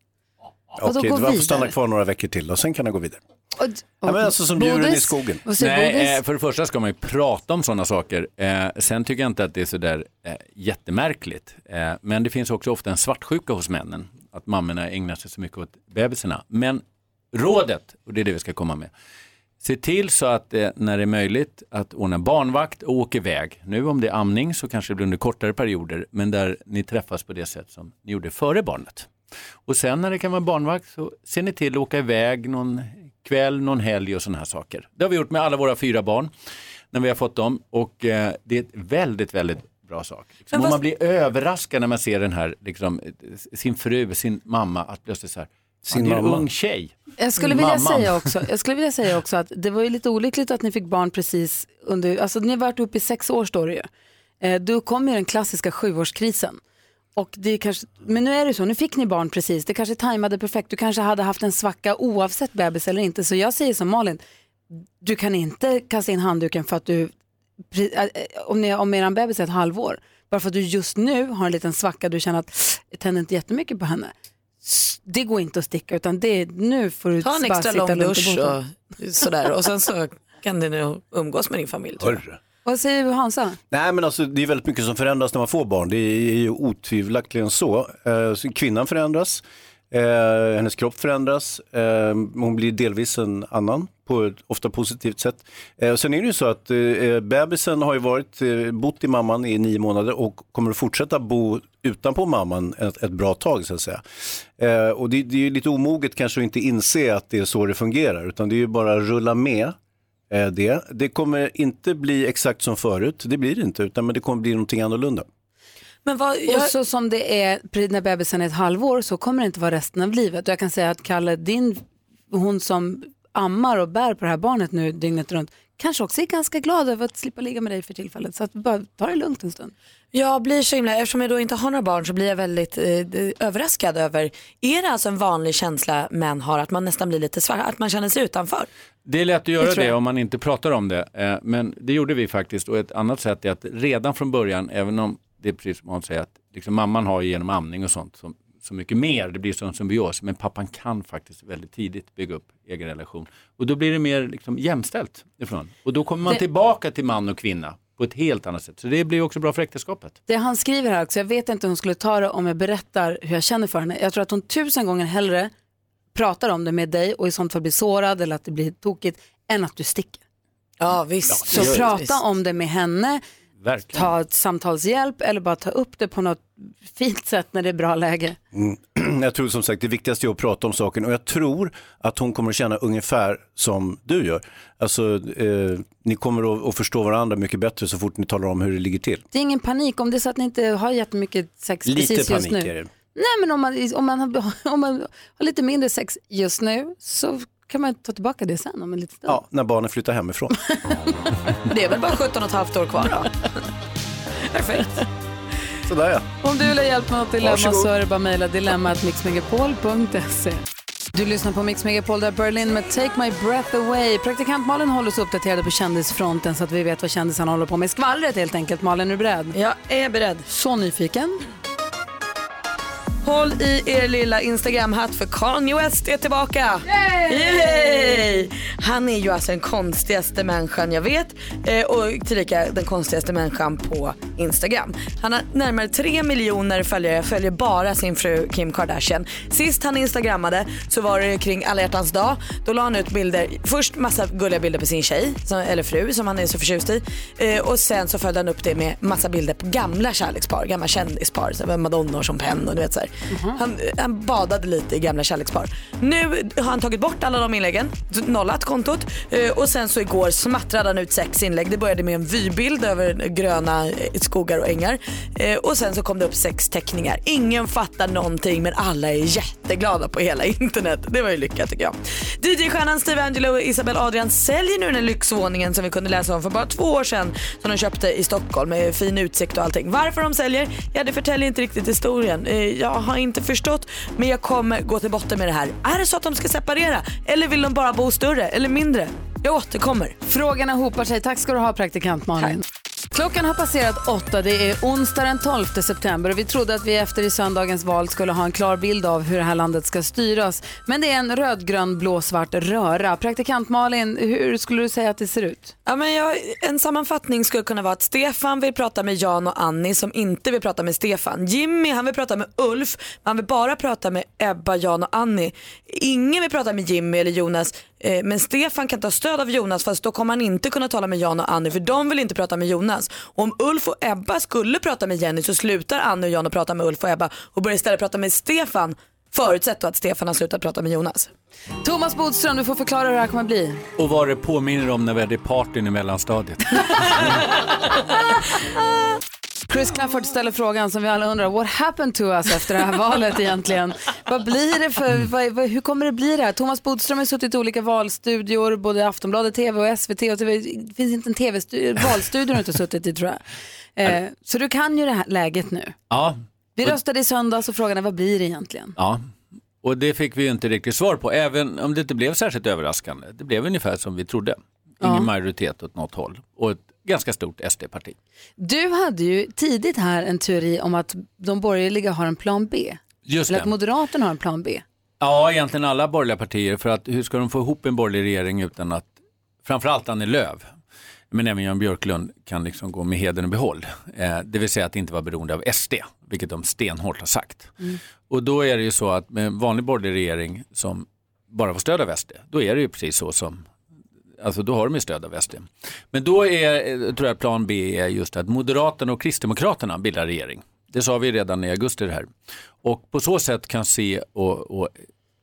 Vadå, Okej, gå du får stanna kvar några veckor till och sen kan jag gå vidare. Och, Ja, men alltså som djuren i skogen. Nej, eh, för det första ska man ju prata om sådana saker. Eh, sen tycker jag inte att det är sådär eh, jättemärkligt. Eh, men det finns också ofta en svartsjuka hos männen. Att mammorna ägnar sig så mycket åt bebisarna. Men rådet, och det är det vi ska komma med. Se till så att när det är möjligt att ordna barnvakt och åka iväg. Nu om det är amning så kanske det blir under kortare perioder. Men där ni träffas på det sätt som ni gjorde före barnet. Och sen när det kan vara barnvakt så ser ni till att åka iväg någon kväll, någon helg och sådana här saker. Det har vi gjort med alla våra fyra barn när vi har fått dem och eh, det är ett väldigt, väldigt bra sak. Liksom, vad- man blir överraskad när man ser den här, liksom, eh, sin fru, sin mamma, att plötsligt så här, Sin "Fan, det är en mamma." ung tjej. Jag skulle, vilja Mamman. säga också, jag skulle vilja säga också att det var ju lite olyckligt att ni fick barn precis under, alltså ni har varit uppe i sex år står det ju. Eh, då kom ju den klassiska sjuårskrisen. Och det är kanske, men nu är det så, nu fick ni barn precis, det kanske tajmade perfekt, du kanske hade haft en svacka oavsett bebis eller inte. Så jag säger som Malin, du kan inte kasta in handduken för att du, pre- äh, om, ni, om er bebis är ett halvår, bara för att du just nu har en liten svacka, du känner att jag tänder inte jättemycket på henne. Det går inte att sticka utan det nu får du Ta en bara extra sitta lång dusch och sådär. Och sen så kan du umgås med din familj. tror jag. Hörru. Vad säger du Hansa? Nej men alltså det är väldigt mycket som förändras när man får barn. Det är ju otvivelaktigt eh, så. Kvinnan förändras, eh, hennes kropp förändras, eh, hon blir delvis en annan på ett ofta positivt sätt. Eh, sen är det ju så att eh, bebisen har ju varit, eh, bott i mamman i nio månader och kommer att fortsätta bo utanpå mamman ett, ett bra tag så att säga. Eh, och det, det är ju lite omoget kanske att inte inse att det är så det fungerar utan det är ju bara att rulla med det. Det kommer inte bli exakt som förut, det blir det inte, utan men det kommer bli någonting annorlunda. Men vad, Och så som det är när bebisen är ett halvår så kommer det inte vara resten av livet. Och jag kan säga att Kalle, din, hon som ammar och bär på det här barnet nu dygnet runt, kanske också är ganska glad över att slippa ligga med dig för tillfället. Så att bara ta det lugnt en stund. Jag blir så himla, eftersom jag då inte har några barn så blir jag väldigt eh, överraskad över, är det alltså en vanlig känsla män har att man nästan blir lite svart, att man känner sig utanför? Det är lätt att göra det, om man inte pratar om det. Eh, Men det gjorde vi faktiskt. Och ett annat sätt är att redan från början, även om det är precis som Hans säger, att liksom mamman har genom amning och sånt som, så mycket mer, det blir som en symbios. Men pappan kan faktiskt väldigt tidigt bygga upp egen relation. Och då blir det mer liksom jämställt ifrån. Och då kommer man Det- tillbaka till man och kvinna på ett helt annat sätt. Så det blir också bra för äktenskapet. Det han skriver här också, jag vet inte hur hon skulle ta det om jag berättar hur jag känner för henne. Jag tror att hon tusen gånger hellre pratar om det med dig och i sånt fall blir sårad eller att det blir tokigt än att du sticker. Ja visst. Så Ja, prata visst. om det med henne, Verkligen. ta samtalshjälp eller bara ta upp det på något fint sätt när det är bra läge. Mm. Jag tror som sagt det viktigaste är att prata om saken och jag tror att hon kommer att känna ungefär som du gör. Alltså, eh, ni kommer att, att förstå varandra mycket bättre så fort ni talar om hur det ligger till. Det är ingen panik om det är så att ni inte har jättemycket sex Lite precis just panik nu. är det. Nej men om man, om, man om man har lite mindre sex just nu så kan man ta tillbaka det sen om en liten stund. Ja, när barnen flyttar hemifrån. Det är väl bara 17 och ett halvt år kvar? Perfekt. Sådär ja. Om du vill ha hjälp med något dilemma Varsågod. så är det bara att mejla dilemmatmixmegapol.se. Du lyssnar på Mix Megapol där Berlin med Take My Breath Away. Praktikant Malin håller oss uppdaterade på kändisfronten så att vi vet vad kändisarna håller på med. Skvallret helt enkelt. Malin, är du beredd? Jag är beredd. Så nyfiken. Håll i er lilla Instagram-hatt för Kanye West är tillbaka. Yay! Han är ju alltså den konstigaste människan jag vet eh, och tillika den konstigaste människan på Instagram. Han har närmare 3 miljoner följare, följer bara sin fru Kim Kardashian. Sist han instagrammade så var det kring alla hjärtans dag. Då la han ut bilder, först massa gulliga bilder på sin tjej, som, eller fru som han är så förtjust i. Eh, och sen så följde han upp det med massa bilder på gamla kärlekspar, gamla kändispar, så och Sean Penn och du vet så här. Mm-hmm. Han, han badade lite i gamla kärlekspar. Nu har han tagit bort alla de inläggen, nollat kontot eh, och sen så igår smattrade han ut sex inlägg. Det började med en vybild över gröna eh, skogar och ängar eh, och sen så kom det upp sex teckningar. Ingen fattar någonting men alla är jätteglada på hela internet. Det var ju lyckat tycker jag. DJ-stjärnan Steve Angelo och Isabel Adrian säljer nu den här lyxvåningen som vi kunde läsa om för bara två år sedan som de köpte i Stockholm med fin utsikt och allting. Varför de säljer? Ja det förtäljer inte riktigt historien. Jag har inte förstått men jag kommer gå till botten med det här. Är det så att de ska separera eller vill de bara bo större eller mindre? Jag återkommer. Frågorna hopar sig. Tack ska du ha praktikant Malin. Klockan har passerat åtta. Det är onsdag den 12 september och vi trodde att vi efter i söndagens val skulle ha en klar bild av hur det här landet ska styras. Men det är en rödgrön blåsvart röra. Praktikant Malin, hur skulle du säga att det ser ut? Ja, men jag, en sammanfattning skulle kunna vara att Stefan vill prata med Jan och Annie som inte vill prata med Stefan. Jimmy han vill prata med Ulf, men han vill bara prata med Ebba, Jan och Annie. Ingen vill prata med Jimmy eller Jonas, men Stefan kan ta stöd av Jonas fast då kommer han inte kunna tala med Jan och Annie för de vill inte prata med Jonas. Och om Ulf och Ebba skulle prata med Jenny så slutar Annie och Jan att prata med Ulf och Ebba och börjar istället prata med Stefan Förutsatt då att Stefan har slutat prata med Jonas. Thomas Bodström, du får förklara hur det här kommer bli. Och vad det påminner om när vi hade partyn i mellanstadiet. Chris Clafford ställer frågan som vi alla undrar, what happened to us efter det här valet egentligen? Vad blir det för, vad, vad, hur kommer det bli det här? Thomas Bodström har suttit i olika valstudior, både Aftonbladet TV och SVT och TV. Det finns inte en TV valstudio du inte suttit i tror jag. Eh, så du kan ju det här läget nu. Ja, Vi röstade i söndags och frågan är vad blir det egentligen? ja. Och det fick vi ju inte riktigt svar på, även om det inte blev särskilt överraskande. Det blev ungefär som vi trodde. Ingen Ja. majoritet åt något håll och ett ganska stort SD-parti. Du hade ju tidigt här en teori om att de borgerliga har en plan B. Just Eller det. att Moderaterna har en plan B. Ja, egentligen alla borgerliga partier. För att hur ska de få ihop en borgerlig regering utan att, framförallt Annie Lööf, men även Jan Björklund kan liksom gå med heden i behåll. Eh, det vill säga att inte vara beroende av SD, vilket de stenhårt har sagt. Och då är det ju så att med en vanlig borgerlig regering som bara får stöd av SD, då är det ju precis så som Alltså då har de ju stöd av SD. Men då är, eh, tror jag plan B är just att Moderaterna och Kristdemokraterna bildar regering. Det sa vi redan i augusti det här. Och på så sätt kan C och, och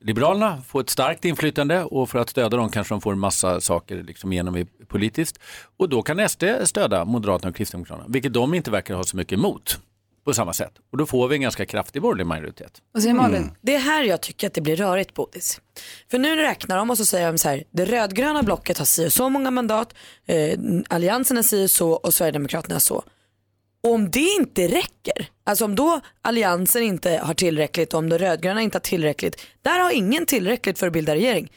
Liberalerna få ett starkt inflytande och för att stödja dem kanske de får en massa saker liksom igenom politiskt. Och då kan SD stödja Moderaterna och Kristdemokraterna, vilket de inte verkar ha så mycket emot på samma sätt. Och då får vi en ganska kraftig borgerlig majoritet. Vad säger Malin? Det är här jag tycker att det blir rörigt Bodis. För nu räknar de och så säger de så här, det rödgröna blocket har si och så många mandat, eh, alliansen är si och så och Sverigedemokraterna så. Och om det inte räcker, alltså om då alliansen inte har tillräckligt och om de rödgröna inte har tillräckligt, där har ingen tillräckligt för att bilda regering.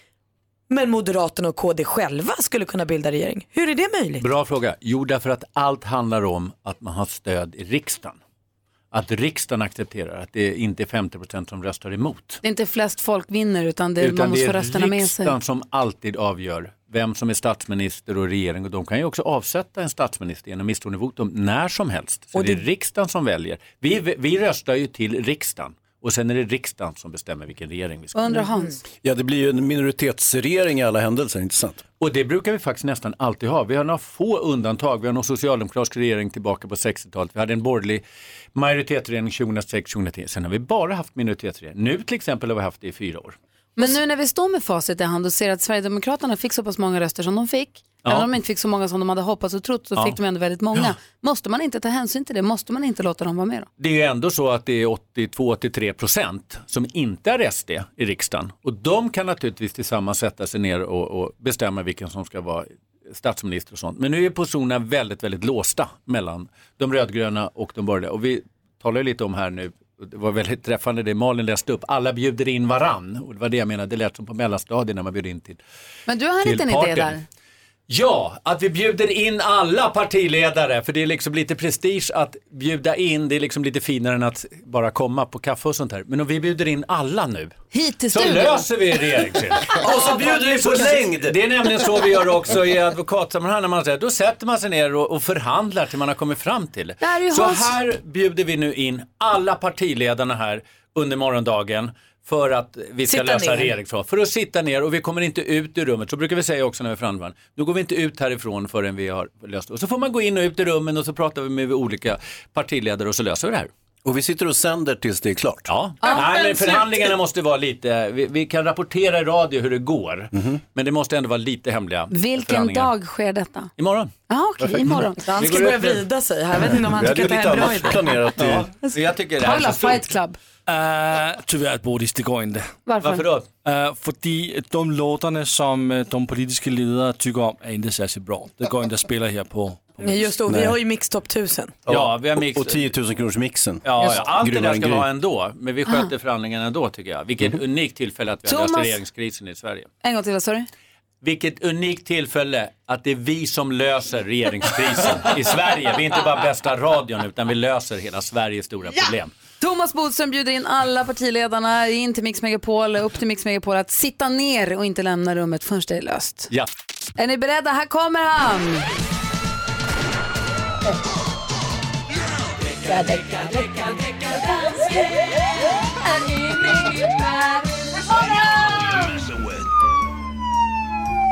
Men Moderaterna och KD själva skulle kunna bilda regering. Hur är det möjligt? Bra fråga. Jo, därför att allt handlar om att man har stöd i riksdagen. Att riksdagen accepterar att det inte är 50% som röstar emot. Det är inte flest folk vinner utan det, man Utan måste det få är rösterna med sig. riksdagen som alltid avgör vem som är statsminister och regering och de kan ju också avsätta en statsminister genom misstroendevotum när som helst. Så Och det... det- är riksdagen som väljer. Vi, vi röstar ju till riksdagen och sen är det riksdagen som bestämmer vilken regering vi ska Vad undrar Hans? Ja, det blir ju en minoritetsregering i alla händelser, inte sant? Och det brukar vi faktiskt nästan alltid ha. Vi har några få undantag. Vi har någon socialdemokratisk regering tillbaka på 60-talet. Vi hade en borgerlig majoritetsregering 2006-2010. Sen har vi bara haft minoritetsregering. Nu till exempel har vi haft det i fyra år. Men nu när vi står med facit i hand och ser att Sverigedemokraterna fick så pass många röster som de fick, Ja. även om de inte fick så många som de hade hoppats och trott så Ja. fick de ändå väldigt många. Måste man inte ta hänsyn till det? Måste man inte låta dem vara med då? Det är ju ändå så att det är 82-83 procent som inte är SD i riksdagen. Och de kan naturligtvis tillsammans sätta sig ner och, och bestämma vilken som ska vara statsminister och sånt. Men nu är positionerna väldigt, väldigt låsta mellan de rödgröna och de borgerliga. Och vi talar ju lite om här nu, det var väldigt träffande det Malin läste upp, alla bjuder in varann. Och det var det jag menade, det lät som på mellanstadiet när man bjöd in till Men du har en liten idé där. Ja, att vi bjuder in alla partiledare, för det är liksom lite prestige att bjuda in, det är liksom lite finare än att bara komma på kaffe och sånt här. Men om vi bjuder in alla nu, Hit till så studion. löser vi regeringsbildning. Och så bjuder vi på längd. Det är nämligen så vi gör också i advokatsammanhang, när man säger, då sätter man sig ner och, och förhandlar till man har kommit fram till det. Här Så Hans- här bjuder vi nu in alla partiledarna här under morgondagen för att vi ska Sitta lösa regeringsfrågan. För att sitta ner och vi kommer inte ut ur rummet. Så brukar vi säga också när vi förhandlar. Nu går vi inte ut härifrån förrän vi har löst det. Och så får man gå in och ut i rummen och så pratar vi med olika partiledare och så löser vi det här. Och vi sitter och sänder tills det är klart. Ja, Nej, men förhandlingarna måste vara lite, vi, vi kan rapportera i radio hur det går, men det måste ändå vara lite hemliga Vilken dag sker detta? Imorgon. Ja, okej, imorgon. Han Vi ska börja vrida sig här. Jag vet inte om han tycker att det här är en bra idé. planerat. i- Ja, jag tycker det här är så stort. Fight Club. Uh, tyvärr Bodis, det går inte. Varför? Varför då? Uh, fordi de låtarna som uh, de politiska ledare tycker om är inte särskilt bra. Det går inte att spela här på, Nej, just det, vi har ju Mix Top 1000. Ja, vi har mix. och 10 000 kronors mixen. Ja, ja, allt det där ska Gry. vara ändå, men vi sköter förhandlingarna ändå tycker jag. Vilket unikt tillfälle att vi har löst Thomas- regeringskrisen i Sverige. En gång till, vad sa du? Vilket unikt tillfälle att det är vi som löser regeringskrisen i Sverige. Vi är inte bara bästa radion utan vi löser hela Sveriges stora problem. Thomas Bodström bjuder in alla partiledarna in till Mix Megapol, upp till Mix Megapol att sitta ner och inte lämna rummet förrän det är löst. Ja. Är ni beredda? Här kommer han!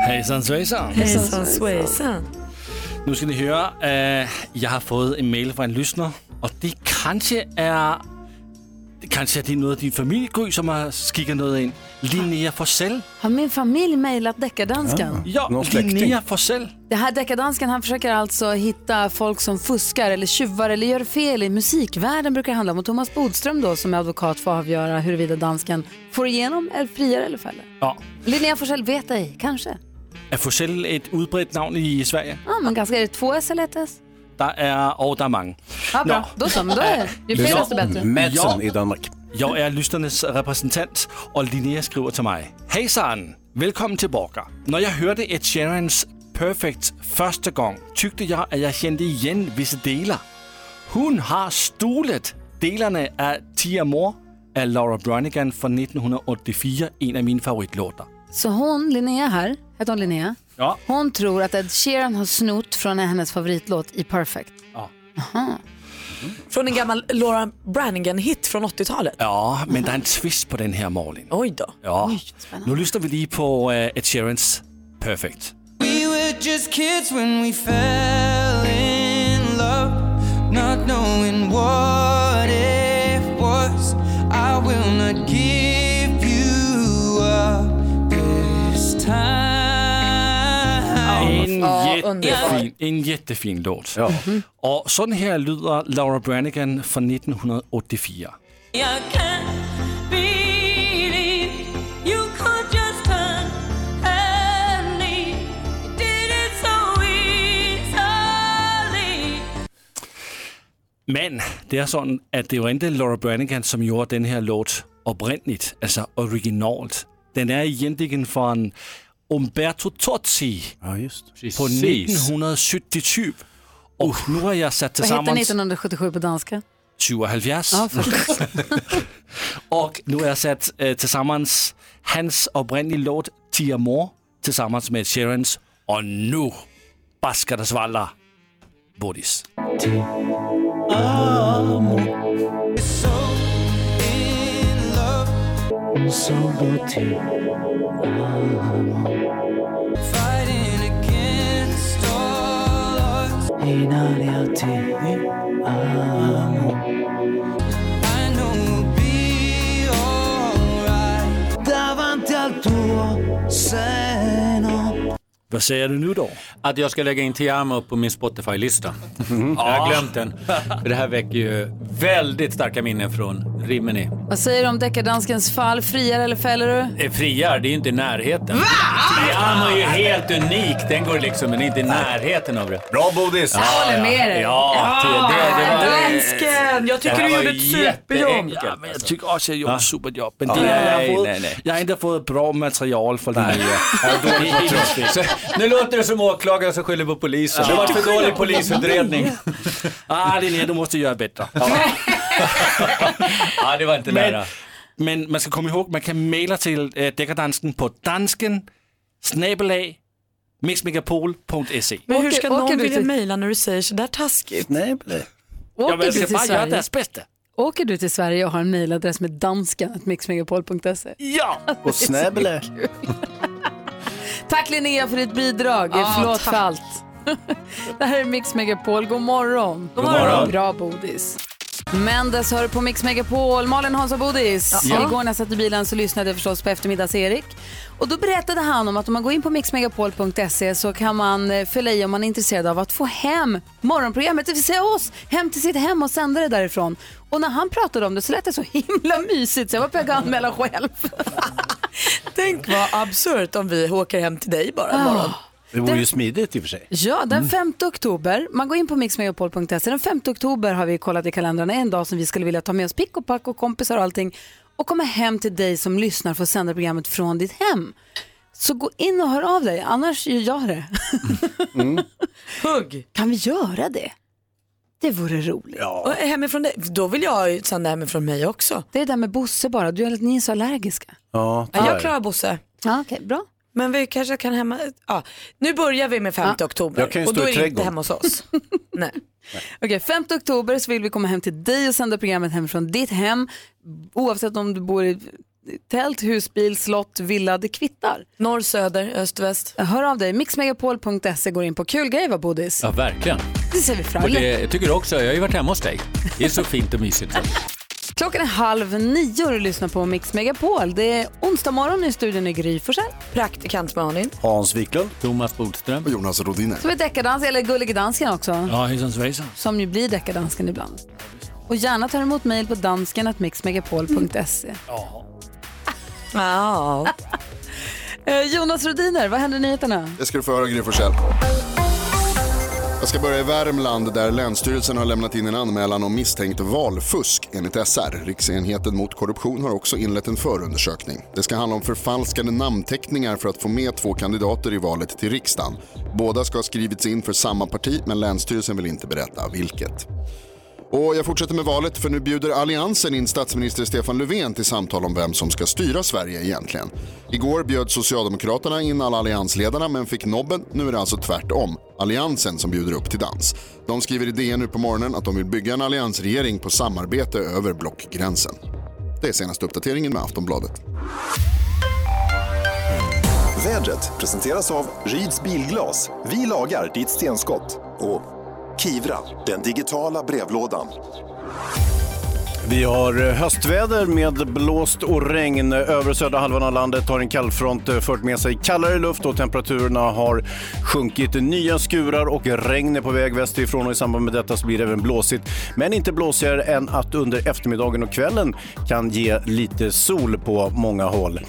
Hejsan svejsan. Hejsan svejsan. Nu ska ni höra, äh, jag har fått en mail från en lyssnare och det kanske är kanske är det något av din familj Gry, som har skickat något in. Linnea Forsell. Har min familj mejlat deckardansken? Ja, Linnea Forsell. Det här deckardansken, han försöker alltså hitta folk som fuskar eller tjuvar eller gör fel i musikvärlden brukar det handla om. Och Thomas Bodström då som är advokat får avgöra huruvida dansken får igenom, eller friar eller fäller. Ja. Linnea Forsell vet ej, kanske. Är Forsell ett utbrett namn i Sverige? Ja, men ganska, är det två S eller ett S? Der er, och der er mange. Ja, bra. Då så, men då är det. Ju fler desto bättre. Madsen i Danmark. Jag är lyssnarnas repræsentant, og Linnea skriver til mig. Hejsan, velkommen tilbage. Når jeg hørte Ed Sheerans Perfect første gang, tykte jeg, at jeg kendte igen visse deler. Hun har stulet delerne af Tia Mor af Laura Branigan fra 1984, en af mine favoritlåter. Så hon, Linnea här, heter hon Linnea? Ja. Hon tror att Ed Sheeran har snott från hennes favoritlåt i Perfect. Ja. Aha. Från en gammal Laura Branigan-hit från 80-talet. Ja, men der er en twist på den her, Malin. Oj då. Ja. Nu lyssnar vi lige på uh, Ed Sheerans Perfect. We were just kids when we fell in love, not knowing what it was. I will not give you up this time. En, jättefin, en jättefin låt. Och sådan her lyder Laura Branigan fra 1984. I can't believe you could just turn and leave. You did it so easily. Men det er sådan, at det var ikke Laura Branigan, som gjorde den her låt oprindeligt, altså originalt. Den er egentligen fra en Umberto Tozzi Ja, just. på Precis. 1977. Och nu har jag sat Vad heter tillsammans 1977 på danska? 77. Ja. Och nu har jag sat äh, tillsammans hans oprindelige låt Tia Mor tillsammans med Sharons. Och nu bara ska det svalla Bodis. Fighting in aria ti eh, amo. We'll Davanti al tuo sei. Vad säger du nu då? Att jag ska lägga in Tiamo på min Spotify-lista. Jag har glömt den. För det här väcker ju väldigt starka minnen från Rimini. Vad säger du om deckardanskens fall? Friar eller fäller du? Eh, Friar, det är ju inte i närheten. Tiamo är ju helt unik. Den går liksom, men inte i närheten av det. Bra Bodis! Ja, håller med dig. Ja, det, det, det var... Dansken! Jag tycker Det här du gjorde ett superjobb. jätteenkelt, Ja, men jag alltså. tycker också att jag gjorde ett superjobb. Men Ja. det är, jag, Nej, har fått, nej, nej. jag har inte fått bra material för Linnea. Så, nu låter det som åklagare som skyller på polisen. Det var för dålig polisutredning. ah, Linnea, du måste göra bättre. Ja, det var inte nära. Men, men man ska komma ihåg, man kan mejla till äh, Deckardansken på dansken snabelag mixmegapol.se. Men hur Åker- ska åker någon vilja mejla när du säger sådär taskigt? Nej, nej. Ja, Åker men jag ska bara göra deras bästa. Åker du till Sverige och har en mejladress med dansken, mixmegapol.se? Ja! Och snäbble. Tack Linnea för ditt bidrag. Ja, Förlåt tack. för allt. Det här är Mix Megapol. God morgon. God morgon. Bra bodis. Mendes hör på Mix Megapol. Malin Hansa Bodis. Ja. Igår när jag satt i bilen så lyssnade jag förstås på eftermiddags-Erik. Och då berättade han om att om man går in på mixmegapol.se så kan man eh, fylla i om man är intresserad av att få hem morgonprogrammet, det vill säga oss, hem till sitt hem och sända det därifrån. Och när han pratade om det så lät det så himla mysigt så jag var på väg att anmäla själv. Tänk vad absurt om vi åker hem till dig bara en morgon. Det vore Den- ju smidigt i och för sig. Ja, den 5 oktober, man går in på mixmegapol.se, den 5 oktober har vi kollat i kalendrarna, en dag som vi skulle vilja ta med oss pick och pack och kompisar och allting och komma hem till dig som lyssnar för att sända programmet från ditt hem. Så gå in och hör av dig, annars gör jag det. Hugg! Kan vi göra det? Det vore roligt. Och hemifrån dig, då vill jag sända hemifrån mig också. Det är det där med Bosse bara, du är, ni är så allergiska. Ja, Ja, jag klarar Bosse. Ja, okej, bra. Men vi kanske kan hemma... Ja. Nu börjar vi med 5 oktober Jag kan ju och stå då i är det inte trädgården. hemma hos oss. Nej. Okej, 5 oktober så vill vi komma hem till dig och sända programmet hemifrån ditt hem. Oavsett om du bor i tält, husbil, slott, villa, det kvittar. Norr, söder, öst, väst. Hör av dig, mixmegapol.se går in på kul grej va Bodis? Ja, verkligen. Det ser vi fram Och emot. det jag tycker också, jag har ju varit hemma hos dig. Det är så fint och mysigt. Klockan är halv nio och du lyssnar på Mix Megapol. Det är onsdag morgon i studion i Gry Forssell. Praktikant Malin. Hans Wiklund. Thomas Bodström. Och Jonas Rodiner. Som är deckardans, eller Gullige Dansken också. Ja, hejsan svejsan. Som ju blir deckardansken ibland. Och gärna tar emot mejl på dansken.mixmegapol.se. Ja. Eh, Jonas Rodiner, vad händer i nyheterna? Det ska du få höra Gry Forssell. Jag ska börja i Värmland där Länsstyrelsen har lämnat in en anmälan om misstänkt valfusk enligt SR. Riksenheten mot korruption har också inlett en förundersökning. Det ska handla om förfalskade namnteckningar för att få med två kandidater i valet till riksdagen. Båda ska ha skrivits in för samma parti men Länsstyrelsen vill inte berätta vilket. Och jag fortsätter med valet för nu bjuder Alliansen in statsminister Stefan Löfven till samtal om vem som ska styra Sverige egentligen. Igår bjöd Socialdemokraterna in alla alliansledarna men fick nobben. Nu är det alltså tvärtom. Alliansen som bjuder upp till dans. De skriver i DN nu på morgonen att de vill bygga en alliansregering på samarbete över blockgränsen. Det är senaste uppdateringen med Aftonbladet. Vädret presenteras av Ryds Bilglas. Vi lagar ditt stenskott. Och Kivra, den digitala brevlådan. Vi har eh, höstväder med blåst och regn. Över södra halvan av landet har en kallfront eh, fört med sig kallare luft och temperaturerna har sjunkit. Nya skurar och regn är på väg västerifrån och i samband med detta så blir det även blåsigt. Men inte blåsigare än att under eftermiddagen och kvällen kan ge lite sol på många håll.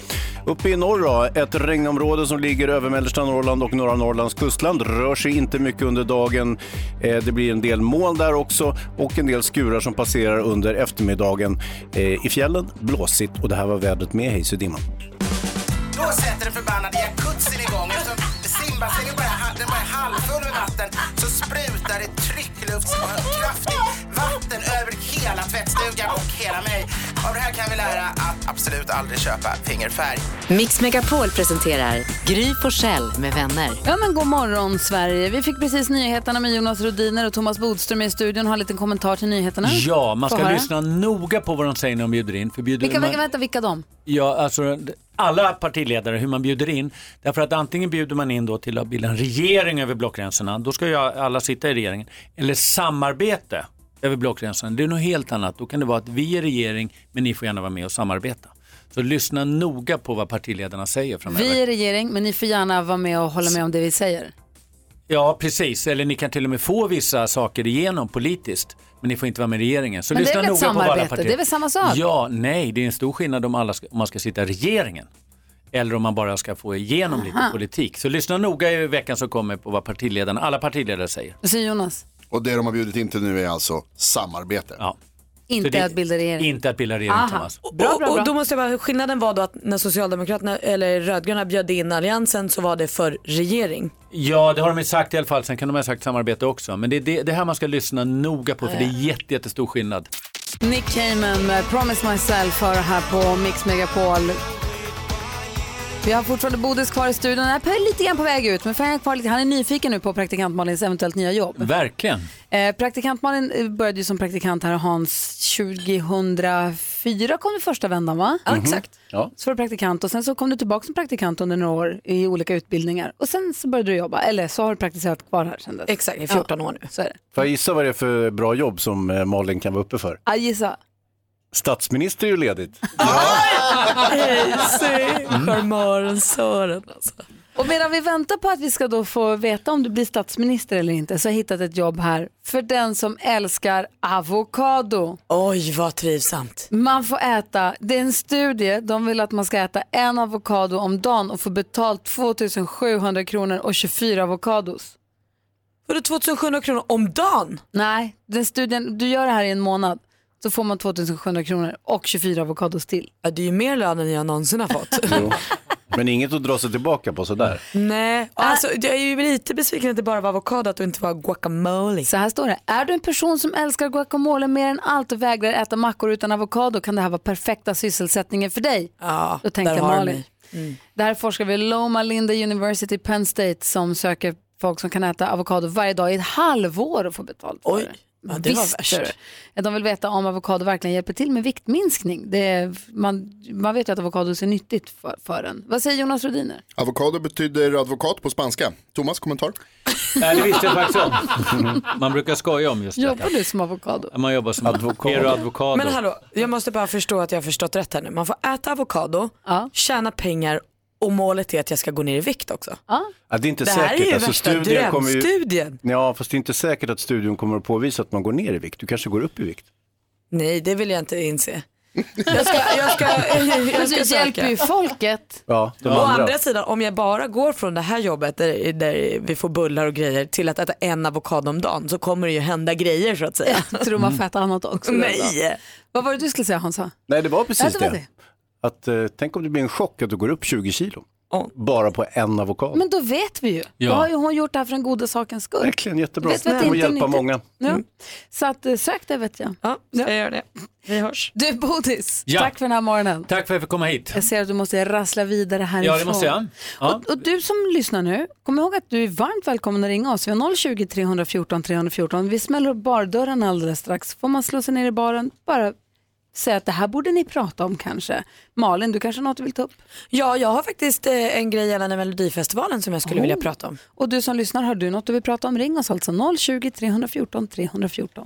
Uppe i norr då, ett regnområde som ligger över mellersta Norrland och norra Norrlands kustland rör sig inte mycket under dagen. Eh, det blir en del moln där också och en del skurar som passerar under eftermiddagen. Eh, I fjällen blåsigt och det här var vädret med Hayes i dimman. Då sätter den förbannade jacuzzin igång. Eftersom simbassängen bara, den bara är halvfull med vatten så sprutar det trycklufts och kraftigt vatten över hela tvättstugan och hela mig. Av det här kan vi lära att absolut aldrig köpa fingerfärg. Mix Megapol presenterar Gry Forssell med vänner. Ja men god morgon Sverige. Vi fick precis nyheterna med Jonas Rodiner och Thomas Bodström i studion. Har en liten kommentar till nyheterna. Ja, man ska lyssna noga på vad de säger när de bjuder in. För bjuder Vilka, man... vänta, vilka de? Ja, alltså alla partiledare, hur man bjuder in. Därför att antingen bjuder man in då till att bilda en regering över blockgränserna, då ska ju alla sitta i regeringen. Eller samarbete över blockgränserna, det är något helt annat. Då kan det vara att vi är regering, men ni får gärna vara med och samarbeta. Så lyssna noga på vad partiledarna säger framöver. Vi är regering, men ni får gärna vara med och hålla med om det vi säger. Ja, precis. Eller ni kan till och med få vissa saker igenom politiskt, men ni får inte vara med i regeringen. Så Men det är lyssna väl noga på vad alla partier... Det är väl samma sak? Ja, nej, det är en stor skillnad om, alla ska, om man ska sitta i regeringen. Eller om man bara ska få igenom lite Aha. politik. Så lyssna noga i veckan som kommer på vad partiledarna, alla partiledare säger. Vad säger Jonas? Och det de har bjudit in till nu är alltså samarbete. Ja. Inte det- att bilda regering. Inte att bilda regering, Aha. Thomas. Bra, bra, och, bra. och då måste jag bara, skillnaden var då att när Socialdemokraterna eller rödgröna bjöd in alliansen så var det för regering. Ja, det har de sagt i alla fall. Sen kan de ha sagt samarbete också. Men det är det, det här man ska lyssna noga på, för det är jätte, jättestor skillnad. Nick Cayman med Promise Myself har här på Mix Megapol. Vi har fortfarande Bodis kvar i studion. Han är lite grann på väg ut, men är, kvar lite. han är nyfiken nu på praktikant Malins eventuellt nya jobb. Verkligen. Eh, praktikant Malin eh, började ju som praktikant här Hans 2004 kom det första vändan va? Ja, exakt. Ja. Så var du praktikant och sen så kom du tillbaka som praktikant under några år i olika utbildningar och sen så började du jobba, eller så har du praktiserat kvar här sen dess. Exakt, i 14 år nu. Så är det. Får jag gissa vad det är för bra jobb som eh, Malin kan vara uppe för? Ja, gissa. Statsminister är ju ledigt. Se, charmören Sören alltså. Och medan vi väntar på att vi ska då få veta om du blir statsminister eller inte så har jag hittat ett jobb här för den som älskar avokado. Oj, vad trivsamt. Man får äta, det är en studie, de vill att man ska äta en avokado om dagen och få betalt 2700 kronor och 24 avokados. Vadå 2700 kronor om dagen? Nej, den studien, du gör det här i en månad så får man 2700 kronor och 24 avokados till. Ja, det är ju mer lön än jag någonsin har fått. Men inget att dra sig tillbaka på sådär. Nej, alltså, jag är ju lite besviken att det bara var avokado och inte var guacamole. Så här står det. Är du en person som älskar guacamole mer än allt och vägrar äta mackor utan avokado kan det här vara perfekta sysselsättningen för dig. Ja, Då tänker där har Malin. Mm. Det här är forskare vid Loma Linda University Penn State som söker folk som kan äta avokado varje dag i ett halvår och få betalt för Oj, det. Ja, det var Visst, värst. Ja, De vill veta om avokado verkligen hjälper till med viktminskning. Det är, man, man vet ju att avokado är nyttigt för, för en. Vad säger Jonas Rhodiner? Avokado betyder advokat på spanska. Thomas, kommentar? Nej, det visste jag faktiskt om. Man brukar skoja om just Jobbar detta. du som avokado? Man jobbar som advokat. advokado. Men hallå, jag måste bara förstå att jag har förstått rätt här nu. Man får äta avokado, tjäna pengar och målet är att jag ska gå ner i vikt också. Ja. Ja, det är inte Det här är säkert. ju Alltså, värsta studien kommer ju- drömstudien. Ja, fast det är inte säkert att studien kommer att påvisa att man går ner i vikt. Du kanske går upp i vikt. Nej, det vill jag inte inse. Jag ska, jag ska, jag ska du söka. hjälper ju folket. Ja, de Å andra. andra sidan, om jag bara går från det här jobbet där, där vi får bullar och grejer till att äta en avokado om dagen så kommer det ju hända grejer så att säga. Jag tror man får äta annat också. Nej. Vad var det du skulle säga Hansa? Nej, det var Ja, precis det var det. Att, eh, tänk om det blir en chock att du går upp 20 kilo. Bara på en avokado. Men då vet vi ju. Ja. Då har ju hon gjort det här för den goda sakens skull. Verkligen jättebra. Vet vi att Det kommer inte hjälpa nyttigt? många. Ja. Mm. Så att eh, sök det vet jag. Ja, jag gör det. Vi hörs. Du Bodis, Ja. tack för den här morgonen. Tack för att jag fick komma hit. Jag ser att du måste rassla vidare härifrån. Ja, det måste jag. Ja. Och, och du som lyssnar nu, kom ihåg att du är varmt välkommen att ringa oss. Vi har 020 314 314. Vi smäller upp bardörren alldeles strax. Får man slå sig ner i baren, bara säga att det här borde ni prata om kanske. Malin, du kanske har något du vill ta upp? Ja, jag har faktiskt eh, en grej gällande Melodifestivalen som jag skulle Oh. vilja prata om. Och du som lyssnar, har du något du vill prata om? Ring oss alltså 020 314 314.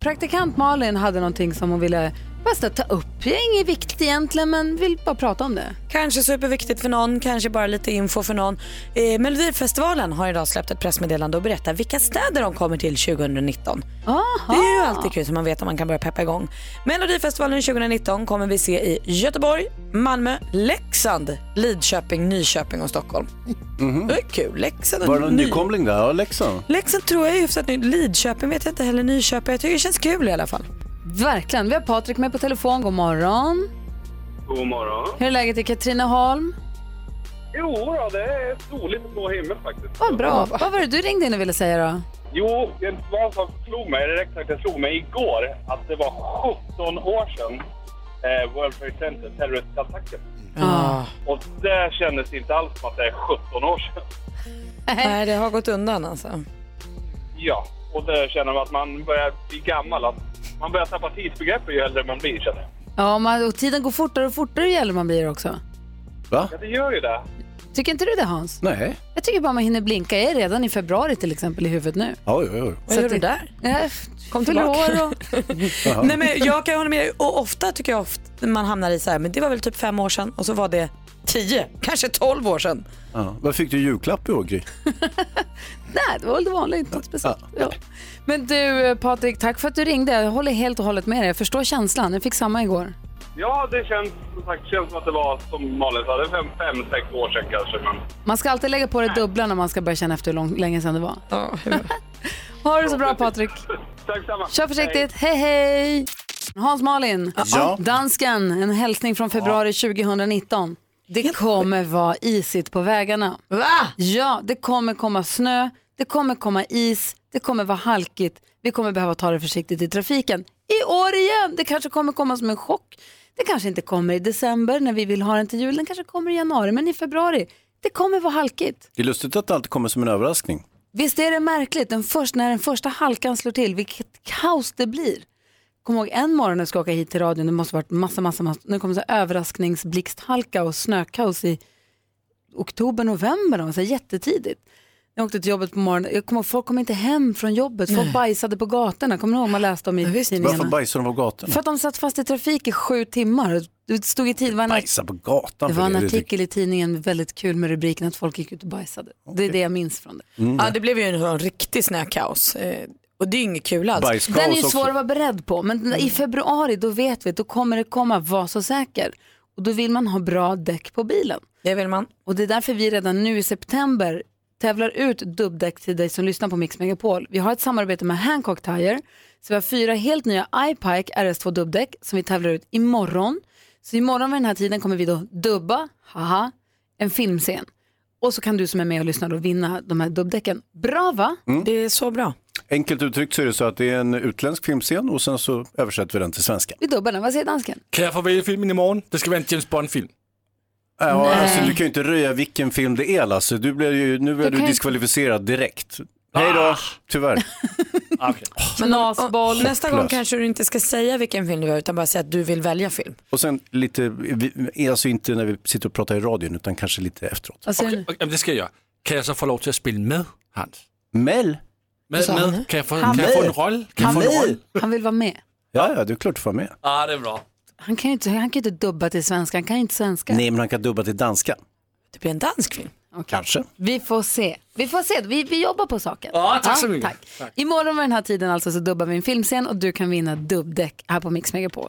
Praktikant Malin hade någonting som hon ville bästa ta upp. Det är inget viktigt egentligen, men vill bara prata om det. Kanske superviktigt för någon, kanske bara lite info för någon. Eh, Melodifestivalen har idag släppt ett pressmeddelande och berättar vilka städer de kommer till 2019. Det är ju alltid kul så man vet om man kan börja peppa igång. Melodifestivalen 2019 kommer vi se i Göteborg, Malmö, Leksand, Lidköping, Nyköping och Stockholm. Det är kul. Leksand och Var det någon Ny- nykomling där? Ja, Leksand. Leksand tror jag är hyfsat nytt. Lidköping vet jag inte heller. Nyköping. Jag tycker det känns kul i alla fall. Verkligen. Vi har Patrik med på telefon. God morgon. God morgon. Hur är läget i Katrineholm? Jo, då, det är soligt och blå himmel faktiskt. Vad bra. Vad var det du ringde in och ville säga då? Jo, det var som slog mig, eller rättare sagt det slog mig igår, att det var 17 år sedan eh, World Trade Center, terroristattacken. Och det kändes inte alls som att det är 17 år sedan. Nej, det har gått undan alltså. Ja, och det känner man att man börjar bli gammal. Att man börjar tappa tidsbegreppet ju äldre man blir, känner jag. Ja, man, och tiden går fortare och fortare ju äldre man blir också. Va? Ja, det gör ju det. Tycker inte du det Hans? Nej. Jag tycker bara man hinner blinka. Jag är redan i februari till exempel i huvudet nu. Ja, ja, ja. Vad gör du där? Jag Kom tillbaka. år och... Nej, men jag kan hålla med. Och ofta tycker jag ofta man hamnar i så här, men det var väl typ fem år sedan och så var det tio, kanske tolv år sedan. Ja. Vad fick du julklapp i år, Gry? Nej, det var väl det vanliga, inte något speciellt. Ja. Men du Patrik, tack för att du ringde. Jag håller helt och hållet med dig. Jag förstår känslan. Jag fick samma igår. Ja, det känns som sagt känns som att det var som Malin sa, det fem, fem, sex år sedan kanske. Men Man ska alltid lägga på det dubbla när man ska börja känna efter hur lång, länge sedan det var. ha det så bra Patrik. Tack samma. Kör försiktigt. Hej hej! Hans Malin, Ja. dansken, en hälsning från februari 2019. Det kommer vara isigt på vägarna. Va? Ja, det kommer komma snö, det kommer komma is, det kommer vara halkigt. Vi kommer behöva ta det försiktigt i trafiken. I år igen! Det kanske kommer komma som en chock. Det kanske inte kommer i december när vi vill ha den till jul. Den kanske kommer i januari, men i februari. Det kommer vara halkigt. Det är lustigt att det alltid kommer som en överraskning. Visst är det märkligt, den först, när den första halkan slår till, vilket kaos det blir. Kom ihåg en morgon när jag ska åka hit till radion, det måste varit massa, massa, massa, när det kom så överraskningsblixthalka och snökaos i oktober, november, så här jättetidigt. Jag åkte till jobbet på morgonen, jag kommer ihåg, folk kom inte hem från jobbet, folk Nej. bajsade på gatorna, kommer ni ihåg man läste om i Varför tidningarna? bajsar de på gatorna? För att de satt fast i trafik i sju timmar Det stod i tid, var en, Bajsa på gatan. det var en artikel i tidningen väldigt kul med rubriken att folk gick ut och bajsade. Det är det jag minns från det. Mm. Ja, det blev ju en, en riktig snökaos. Och det är ju inget kul alls. Den är ju svår att vara beredd på, men i februari då vet vi att då kommer det komma Var så säker. Och då vill man ha bra däck på bilen. Det vill man. Och det är därför vi redan nu i september tävlar ut dubbdäck till dig som lyssnar på Mix Megapol. Vi har ett samarbete med Hancock Tire. Så vi har fyra helt nya iPike RS2 dubbdäck som vi tävlar ut imorgon. Så imorgon vid den här tiden kommer vi då dubba, haha, en filmscen. Och så kan du som är med och lyssnar då vinna de här dubbdäcken. Bra va? Mm. Det är så bra. Enkelt uttryckt så är det så att det är en utländsk filmscen och sen så översätter vi den till svenska. Vi dubbar den, vad säger dansken? Kan jag få välja filmen imorgon? Det ska vara en James Bond-film. Ja, Nej. alltså, du kan ju inte röja vilken film det är Lasse. Du blir ju, nu är Du du diskvalificerad direkt. Hej Ah. då, tyvärr. Men Knasboll. Nästa gång kanske du inte ska säga vilken film du vill utan bara säga att du vill välja film. Och sen lite, vi- alltså inte när vi sitter och pratar i radion utan kanske lite efteråt. Okej, okay, det ska jag göra. Kan jag så få lov till att spela med Hans? Mel? Med, med? Kan, jag få, Han kan jag få en roll? Kan jag Han, få en roll? han vill vara med. Ja, ja, det är klart du får vara med. Ja, det är bra. Han kan ju inte, han kan inte dubba till svenska, han kan ju inte svenska. Nej, men han kan dubba till danska. Det blir en dansk film. Kanske. Vi får se. Vi får se. Vi, vi jobbar på saken. Ja, tack så mycket. tack. Imorgon vid den här tiden alltså så dubbar vi en filmscen och du kan vinna dubbdäck här på Mix Megapol.